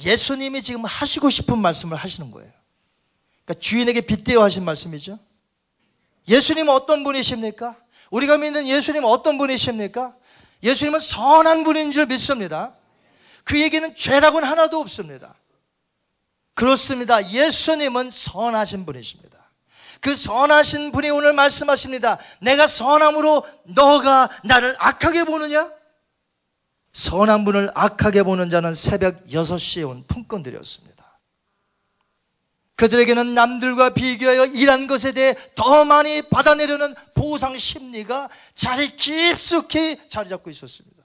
[SPEAKER 5] 예수님이 지금 하시고 싶은 말씀을 하시는 거예요. 그러니까 주인에게 빗대어 하신 말씀이죠. 예수님은 어떤 분이십니까? 우리가 믿는 예수님은 어떤 분이십니까? 예수님은 선한 분인 줄 믿습니다. 그 얘기는 죄라고는 하나도 없습니다. 그렇습니다. 예수님은 선하신 분이십니다. 그 선하신 분이 오늘 말씀하십니다. 내가 선함으로 너가 나를 악하게 보느냐? 선한 분을 악하게 보는 자는 새벽 6시에 온 품꾼들이었습니다. 그들에게는 남들과 비교하여 일한 것에 대해 더 많이 받아내려는 보상 심리가 자리 깊숙이 자리 잡고 있었습니다.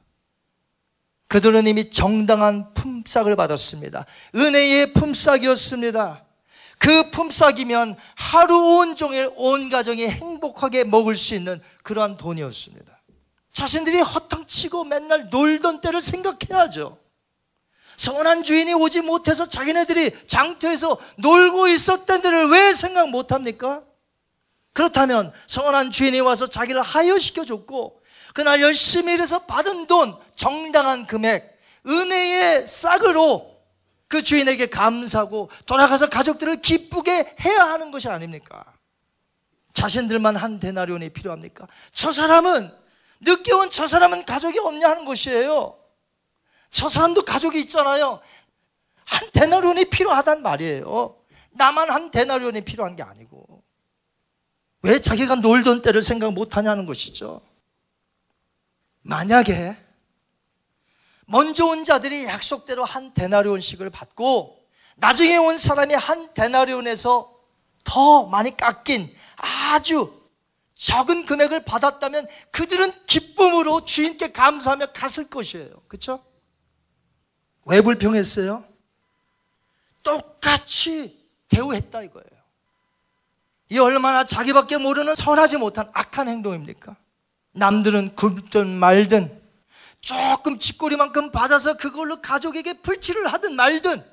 [SPEAKER 5] 그들은 이미 정당한 품삯을 받았습니다. 은혜의 품삯이었습니다. 그 품삯이면 하루 온종일 온 가정이 행복하게 먹을 수 있는 그러한 돈이었습니다. 자신들이 허탕치고 맨날 놀던 때를 생각해야죠. 선한 주인이 오지 못해서 자기네들이 장터에서 놀고 있었던 데를 왜 생각 못합니까? 그렇다면 선한 주인이 와서 자기를 하여시켜 줬고 그날 열심히 일해서 받은 돈, 정당한 금액, 은혜의 싹으로 그 주인에게 감사하고 돌아가서 가족들을 기쁘게 해야 하는 것이 아닙니까? 자신들만 한 데나리온이 필요합니까? 저 사람은 늦게 온 저 사람은 가족이 없냐 하는 것이에요. 저 사람도 가족이 있잖아요. 한 데나리온이 필요하단 말이에요. 나만 한 데나리온이 필요한 게 아니고. 왜 자기가 놀던 때를 생각 못 하냐는 것이죠. 만약에 먼저 온 자들이 약속대로 한 데나리온씩을 받고 나중에 온 사람이 한 데나리온에서 더 많이 깎인 아주 적은 금액을 받았다면 그들은 기쁨으로 주인께 감사하며 갔을 것이에요. 그렇죠? 왜 불평했어요? 똑같이 대우했다 이거예요. 이 얼마나 자기밖에 모르는 선하지 못한 악한 행동입니까? 남들은 굶든 말든 조금 쥐꼬리만큼 받아서 그걸로 가족에게 풀칠을 하든 말든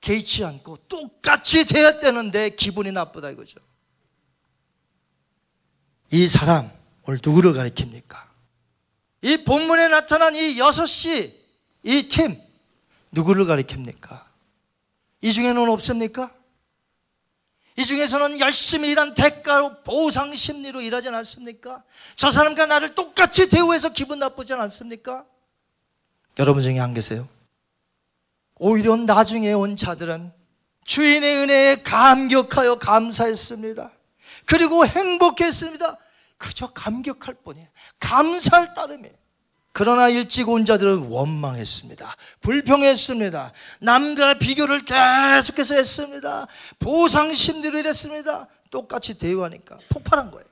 [SPEAKER 5] 개의치 않고 똑같이 대했다는데 기분이 나쁘다 이거죠. 이 사람 오늘 누구를 가리킵니까? 이 본문에 나타난 이 여섯 시, 이 팀, 누구를 가리킵니까? 이 중에는 없습니까? 이 중에서는 열심히 일한 대가로 보상 심리로 일하지 않습니까? 저 사람과 나를 똑같이 대우해서 기분 나쁘지 않습니까? 여러분 중에 안 계세요? 오히려 나중에 온 자들은 주인의 은혜에 감격하여 감사했습니다. 그리고 행복했습니다. 그저 감격할 뿐이에요. 감사할 따름이에요. 그러나 일찍 온 자들은 원망했습니다. 불평했습니다. 남과 비교를 계속해서 했습니다. 보상 심리를 했습니다. 똑같이 대우하니까 폭발한 거예요.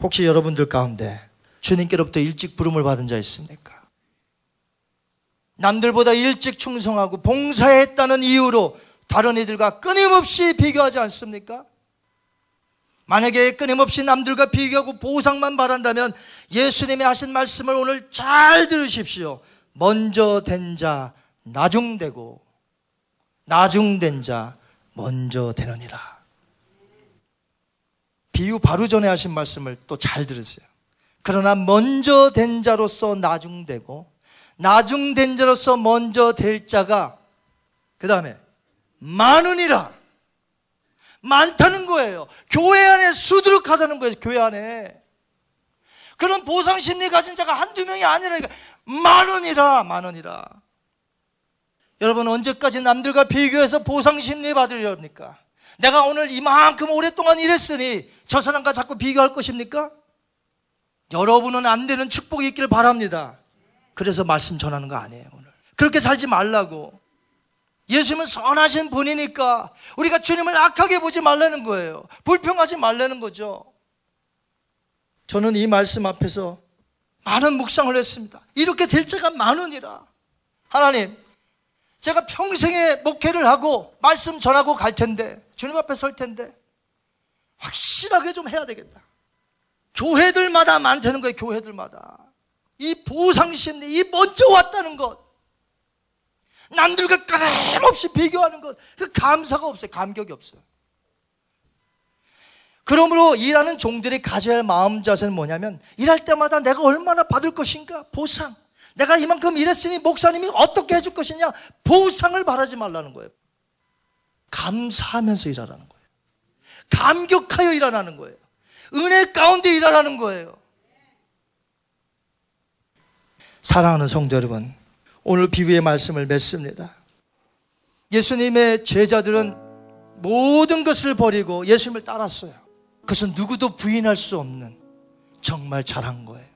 [SPEAKER 5] 혹시 여러분들 가운데 주님께로부터 일찍 부름을 받은 자 있습니까? 남들보다 일찍 충성하고 봉사했다는 이유로 다른 이들과 끊임없이 비교하지 않습니까? 만약에 끊임없이 남들과 비교하고 보상만 바란다면 예수님이 하신 말씀을 오늘 잘 들으십시오. 먼저 된 자 나중되고 나중된 자 먼저 되느니라. 비유 바로 전에 하신 말씀을 또 잘 들으세요. 그러나 먼저 된 자로서 나중되고 나중된 자로서 먼저 될 자가 그 다음에 많으니라. 많다는 거예요. 교회 안에 수두룩하다는 거예요. 교회 안에. 그런 보상 심리 가진 자가 한두 명이 아니라니까 만 원이라 만 원이라. 여러분 언제까지 남들과 비교해서 보상 심리 받으려니까? 내가 오늘 이만큼 오랫동안 일했으니 저 사람과 자꾸 비교할 것입니까? 여러분은 안 되는 축복이 있기를 바랍니다. 그래서 말씀 전하는 거 아니에요, 오늘. 그렇게 살지 말라고. 예수님은 선하신 분이니까 우리가 주님을 악하게 보지 말라는 거예요. 불평하지 말라는 거죠. 저는 이 말씀 앞에서 많은 묵상을 했습니다. 이렇게 될 자가 많으니라. 하나님, 제가 평생에 목회를 하고 말씀 전하고 갈 텐데, 주님 앞에 설 텐데, 확실하게 좀 해야 되겠다. 교회들마다 많다는 거예요, 교회들마다. 이 보상심리, 이 먼저 왔다는 것. 남들과 끊임없이 비교하는 것, 그 감사가 없어요. 감격이 없어요. 그러므로 일하는 종들이 가져야 할 마음 자세는 뭐냐면, 일할 때마다 내가 얼마나 받을 것인가? 보상. 내가 이만큼 일했으니 목사님이 어떻게 해줄 것이냐? 보상을 바라지 말라는 거예요. 감사하면서 일하라는 거예요. 감격하여 일하라는 거예요. 은혜 가운데 일하라는 거예요. 사랑하는 성도 여러분, 오늘 비유의 말씀을 맺습니다. 예수님의 제자들은 모든 것을 버리고 예수님을 따랐어요. 그것은 누구도 부인할 수 없는 정말 잘한 거예요.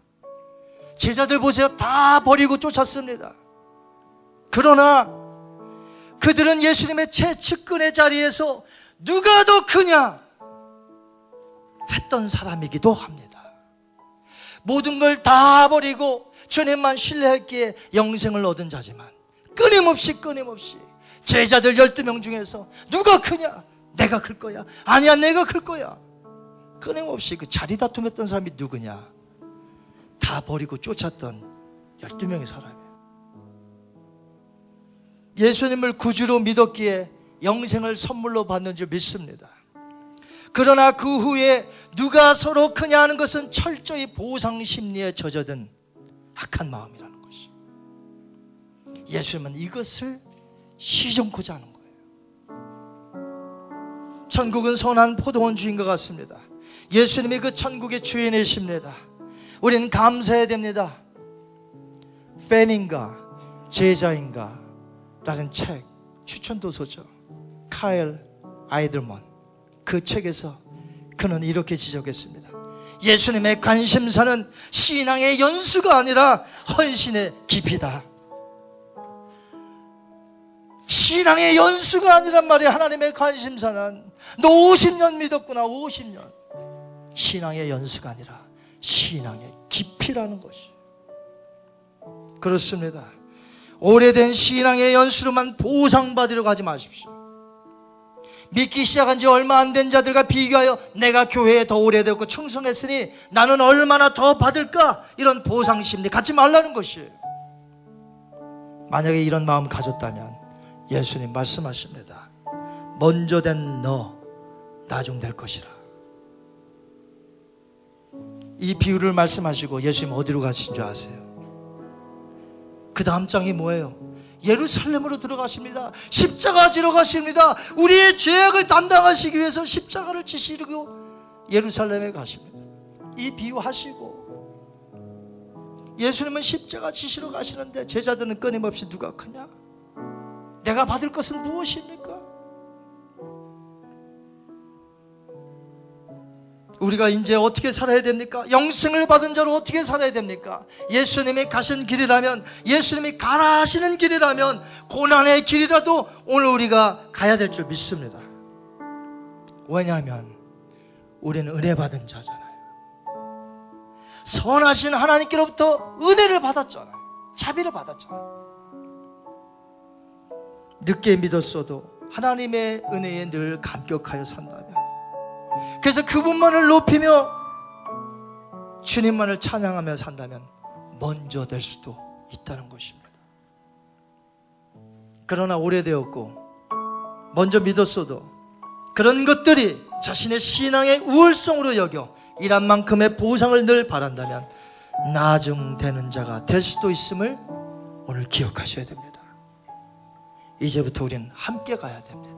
[SPEAKER 5] 제자들 보세요. 다 버리고 쫓았습니다. 그러나 그들은 예수님의 최측근의 자리에서 누가 더 크냐 했던 사람이기도 합니다. 모든 걸 다 버리고 주님만 신뢰했기에 영생을 얻은 자지만 끊임없이 끊임없이 제자들 12명 중에서 누가 크냐? 내가 클 거야. 아니야, 내가 클 거야. 끊임없이 그 자리 다툼했던 사람이 누구냐? 다 버리고 쫓았던 12명의 사람이에요. 예수님을 구주로 믿었기에 영생을 선물로 받는 줄 믿습니다. 그러나 그 후에 누가 서로 크냐 하는 것은 철저히 보상 심리에 젖어든 악한 마음이라는 것이. 예수님은 이것을 시정코자 하는 거예요. 천국은 선한 포도원 주인 것 같습니다. 예수님이 그 천국의 주인이십니다. 우리는 감사해야 됩니다. 팬인가 제자인가 라는 책 추천도서죠. 카일 아이들먼 그 책에서 그는 이렇게 지적했습니다. 예수님의 관심사는 신앙의 연수가 아니라 헌신의 깊이다. 신앙의 연수가 아니란 말이야. 하나님의 관심사는 너 50년 믿었구나. 50년. 신앙의 연수가 아니라 신앙의 깊이라는 것이. 그렇습니다. 오래된 신앙의 연수로만 보상받으려 가지 마십시오. 믿기 시작한 지 얼마 안 된 자들과 비교하여 내가 교회에 더 오래되고 충성했으니 나는 얼마나 더 받을까? 이런 보상 심리 갖지 말라는 것이에요. 만약에 이런 마음 가졌다면 예수님 말씀하십니다. 먼저 된 너, 나중 될 것이라. 이 비유를 말씀하시고 예수님 어디로 가신 줄 아세요? 그 다음 장이 뭐예요? 예루살렘으로 들어가십니다. 십자가 지러 가십니다. 우리의 죄악을 담당하시기 위해서 십자가를 지시고 예루살렘에 가십니다. 이 비유 하시고 예수님은 십자가 지시러 가시는데 제자들은 끊임없이 누가 크냐? 내가 받을 것은 무엇입니까? 우리가 이제 어떻게 살아야 됩니까? 영생을 받은 자로 어떻게 살아야 됩니까? 예수님이 가신 길이라면, 예수님이 가라 하시는 길이라면, 고난의 길이라도 오늘 우리가 가야 될 줄 믿습니다. 왜냐하면, 우리는 은혜 받은 자잖아요. 선하신 하나님께로부터 은혜를 받았잖아요. 자비를 받았잖아요. 늦게 믿었어도 하나님의 은혜에 늘 감격하여 산다면, 그래서 그분만을 높이며 주님만을 찬양하며 산다면 먼저 될 수도 있다는 것입니다. 그러나 오래되었고 먼저 믿었어도 그런 것들이 자신의 신앙의 우월성으로 여겨 이란 만큼의 보상을 늘 바란다면 나중되는 자가 될 수도 있음을 오늘 기억하셔야 됩니다. 이제부터 우리는 함께 가야 됩니다.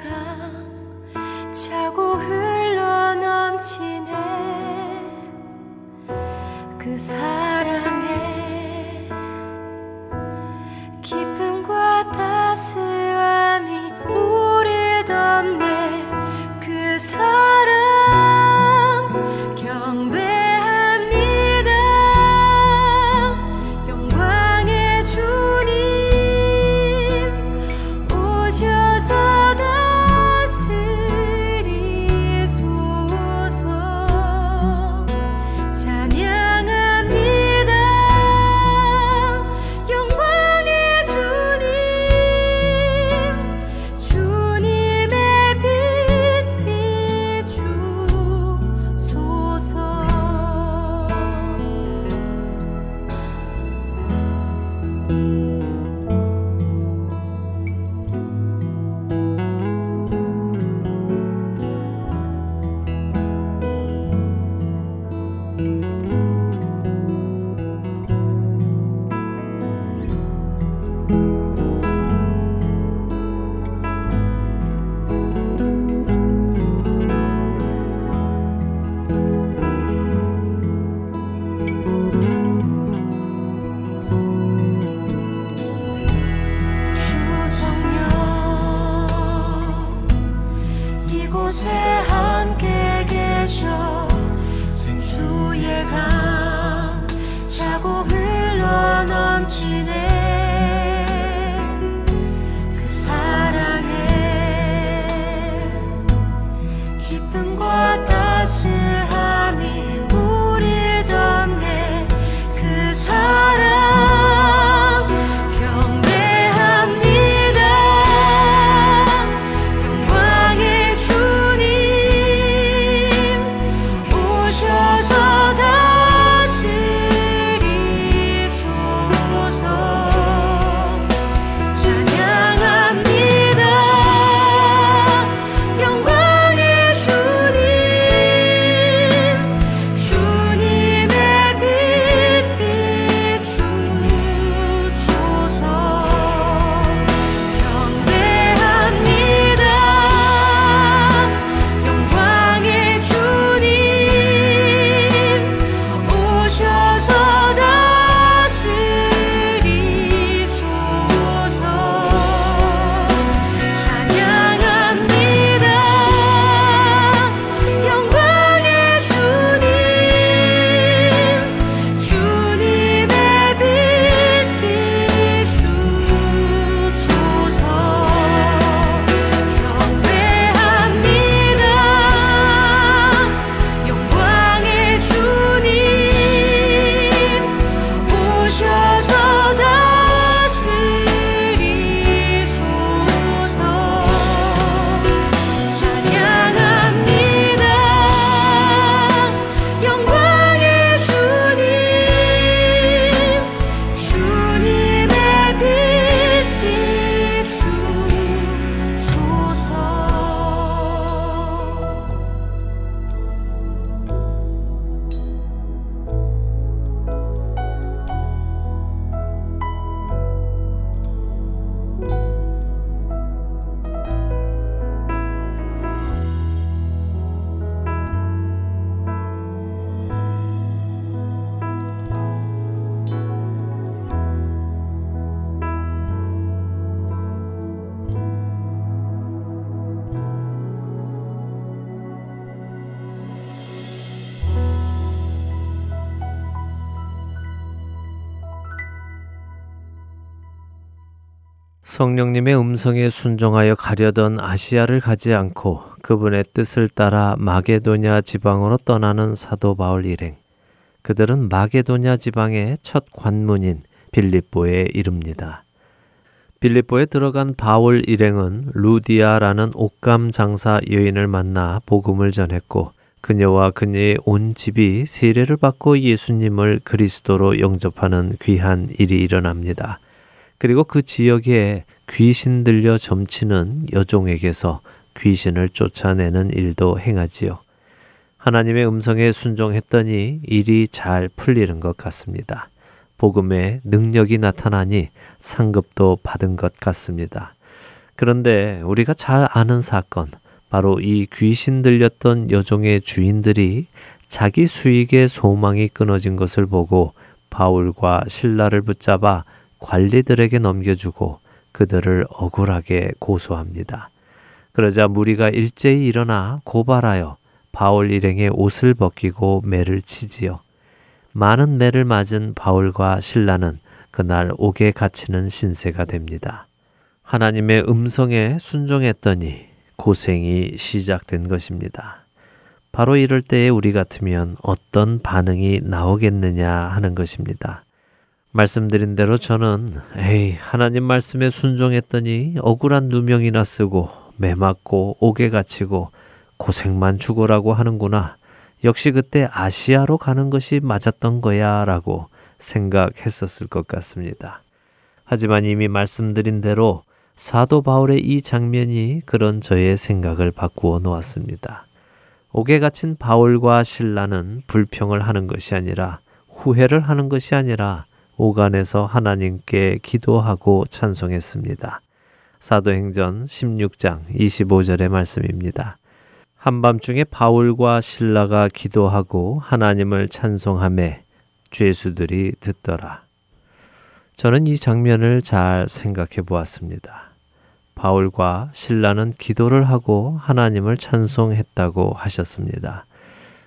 [SPEAKER 6] 생 기
[SPEAKER 1] 성령님의 음성에 순종하여 가려던 아시아를 가지 않고 그분의 뜻을 따라 마게도냐 지방으로 떠나는 사도 바울 일행. 그들은 마게도냐 지방의 첫 관문인 빌립보에 이릅니다. 빌립보에 들어간 바울 일행은 루디아라는 옥감 장사 여인을 만나 복음을 전했고 그녀와 그녀의 온 집이 세례를 받고 예수님을 그리스도로 영접하는 귀한 일이 일어납니다. 그리고 그 지역에 귀신 들려 점치는 여종에게서 귀신을 쫓아내는 일도 행하지요. 하나님의 음성에 순종했더니 일이 잘 풀리는 것 같습니다. 복음에 능력이 나타나니 상급도 받은 것 같습니다. 그런데 우리가 잘 아는 사건, 바로 이 귀신 들렸던 여종의 주인들이 자기 수익의 소망이 끊어진 것을 보고 바울과 신라를 붙잡아 관리들에게 넘겨주고 그들을 억울하게 고소합니다. 그러자 무리가 일제히 일어나 고발하여 바울 일행의 옷을 벗기고 매를 치지요. 많은 매를 맞은 바울과 신라는 그날 옥에 갇히는 신세가 됩니다. 하나님의 음성에 순종했더니 고생이 시작된 것입니다. 바로 이럴 때에 우리 같으면 어떤 반응이 나오겠느냐 하는 것입니다. 말씀드린 대로 저는 에이 하나님 말씀에 순종했더니 억울한 누명이나 쓰고 매 맞고 옥에 갇히고 고생만 죽어라고 하는구나. 역시 그때 아시아로 가는 것이 맞았던 거야 라고 생각했었을 것 같습니다. 하지만 이미 말씀드린 대로 사도 바울의 이 장면이 그런 저의 생각을 바꾸어 놓았습니다. 옥에 갇힌 바울과 신라는 불평을 하는 것이 아니라 후회를 하는 것이 아니라 오간에서 하나님께 기도하고 찬송했습니다. 사도행전 16장 25절의 말씀입니다. 한밤중에 바울과 신라가 기도하고 하나님을 찬송함에 죄수들이 듣더라. 저는 이 장면을 잘 생각해 보았습니다. 바울과 신라는 기도를 하고 하나님을 찬송했다고 하셨습니다.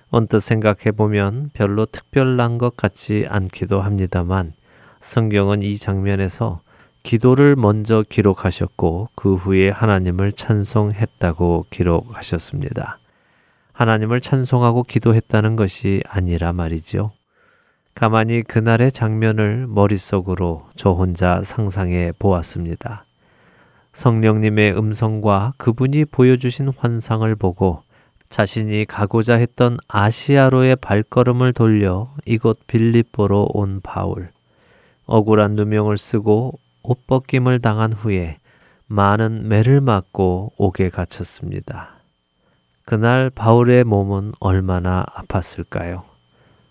[SPEAKER 1] 언뜻 생각해 보면 별로 특별한 것 같지 않기도 합니다만 성경은 이 장면에서 기도를 먼저 기록하셨고 그 후에 하나님을 찬송했다고 기록하셨습니다. 하나님을 찬송하고 기도했다는 것이 아니라 말이죠. 가만히 그날의 장면을 머릿속으로 저 혼자 상상해 보았습니다. 성령님의 음성과 그분이 보여주신 환상을 보고 자신이 가고자 했던 아시아로의 발걸음을 돌려 이곳 빌립보로 온 바울. 억울한 누명을 쓰고 옷벗김을 당한 후에 많은 매를 맞고 옥에 갇혔습니다. 그날 바울의 몸은 얼마나 아팠을까요?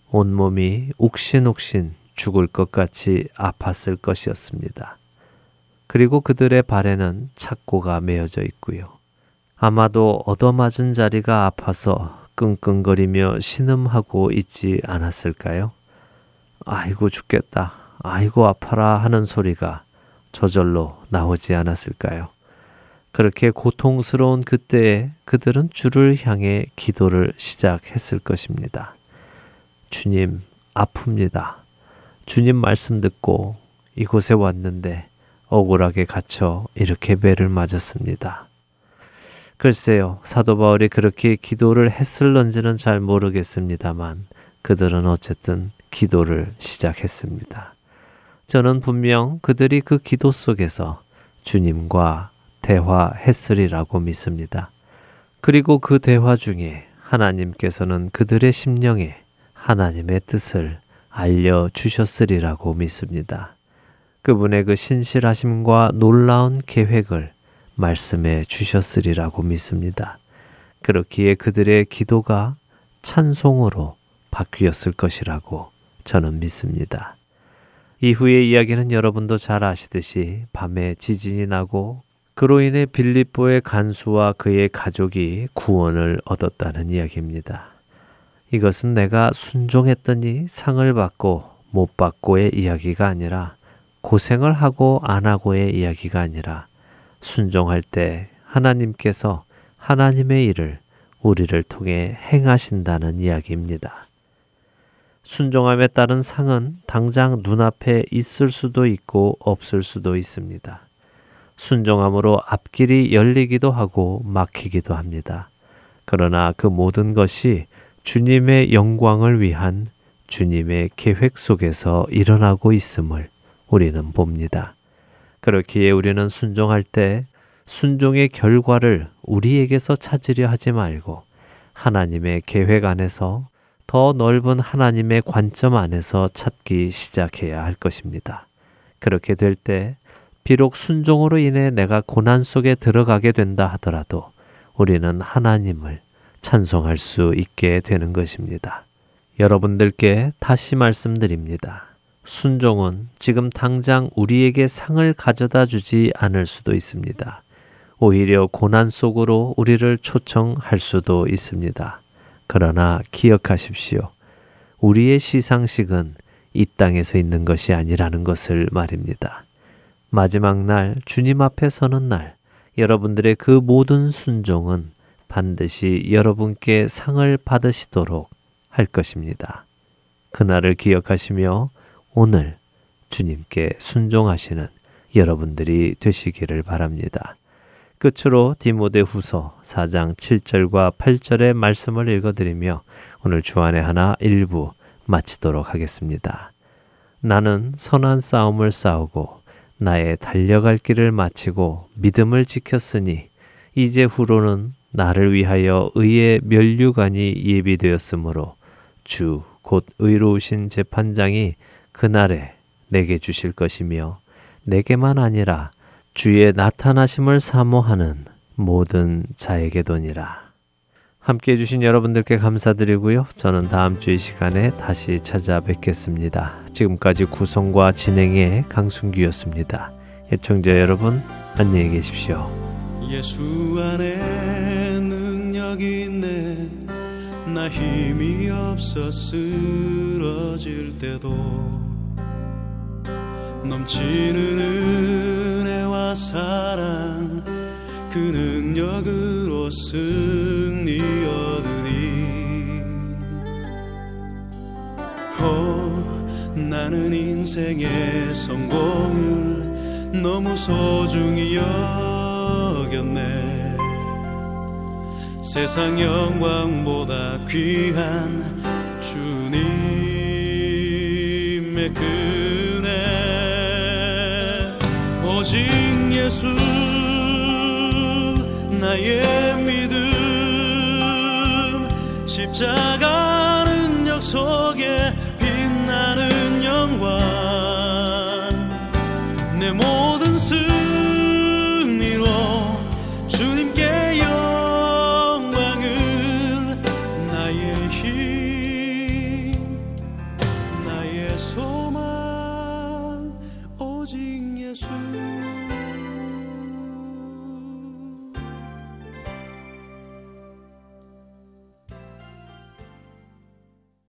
[SPEAKER 1] 온몸이 욱신욱신 죽을 것 같이 아팠을 것이었습니다. 그리고 그들의 발에는 착고가 메어져 있고요. 아마도 얻어맞은 자리가 아파서 끙끙거리며 신음하고 있지 않았을까요? 아이고 죽겠다. 아이고 아파라 하는 소리가 저절로 나오지 않았을까요? 그렇게 고통스러운 그때에 그들은 주를 향해 기도를 시작했을 것입니다. 주님, 아픕니다. 주님 말씀 듣고 이곳에 왔는데 억울하게 갇혀 이렇게 배를 맞았습니다. 글쎄요, 사도 바울이 그렇게 기도를 했을런지는 잘 모르겠습니다만 그들은 어쨌든 기도를 시작했습니다. 저는 분명 그들이 그 기도 속에서 주님과 대화했으리라고 믿습니다. 그리고 그 대화 중에 하나님께서는 그들의 심령에 하나님의 뜻을 알려주셨으리라고 믿습니다. 그분의 그 신실하심과 놀라운 계획을 말씀해 주셨으리라고 믿습니다. 그렇기에 그들의 기도가 찬송으로 바뀌었을 것이라고 저는 믿습니다. 이후의 이야기는 여러분도 잘 아시듯이 밤에 지진이 나고 그로 인해 빌립보의 간수와 그의 가족이 구원을 얻었다는 이야기입니다. 이것은 내가 순종했더니 상을 받고 못 받고의 이야기가 아니라 고생을 하고 안 하고의 이야기가 아니라 순종할 때 하나님께서 하나님의 일을 우리를 통해 행하신다는 이야기입니다. 순종함에 따른 상은 당장 눈앞에 있을 수도 있고 없을 수도 있습니다. 순종함으로 앞길이 열리기도 하고 막히기도 합니다. 그러나 그 모든 것이 주님의 영광을 위한 주님의 계획 속에서 일어나고 있음을 우리는 봅니다. 그렇기에 우리는 순종할 때 순종의 결과를 우리에게서 찾으려 하지 말고 하나님의 계획 안에서 더 넓은 하나님의 관점 안에서 찾기 시작해야 할 것입니다. 그렇게 될 때 비록 순종으로 인해 내가 고난 속에 들어가게 된다 하더라도 우리는 하나님을 찬송할 수 있게 되는 것입니다. 여러분들께 다시 말씀드립니다. 순종은 지금 당장 우리에게 상을 가져다 주지 않을 수도 있습니다. 오히려 고난 속으로 우리를 초청할 수도 있습니다. 그러나 기억하십시오. 우리의 시상식은 이 땅에서 있는 것이 아니라는 것을 말입니다. 마지막 날, 주님 앞에 서는 날, 여러분들의 그 모든 순종은 반드시 여러분께 상을 받으시도록 할 것입니다. 그날을 기억하시며 오늘 주님께 순종하시는 여러분들이 되시기를 바랍니다. 끝으로 디모데 후서 4장 7절과 8절의 말씀을 읽어드리며 오늘 주안의 하나 일부 마치도록 하겠습니다. 나는 선한 싸움을 싸우고 나의 달려갈 길을 마치고 믿음을 지켰으니 이제 후로는 나를 위하여 의의 면류관이 예비되었으므로 주 곧 의로우신 재판장이 그날에 내게 주실 것이며 내게만 아니라 주의 나타나심을 사모하는 모든 자에게도니라. 함께 해주신 여러분들께 감사드리고요. 저는 다음 주 이 시간에 다시 찾아뵙겠습니다. 지금까지 구성과 진행의 강순기였습니다. 애청자 여러분, 안녕히 계십시오.
[SPEAKER 2] 예수 안에 능력이 있네 나 힘이 없어 쓰러질 때도 넘치는 은혜와 사랑 그 능력으로 승리 얻으니. 어, 나는 인생의 성공을 너무 소중히 여겼네. 세상 영광보다 귀한 주님의 그 예수 나의 믿음. 십자가는 역 속에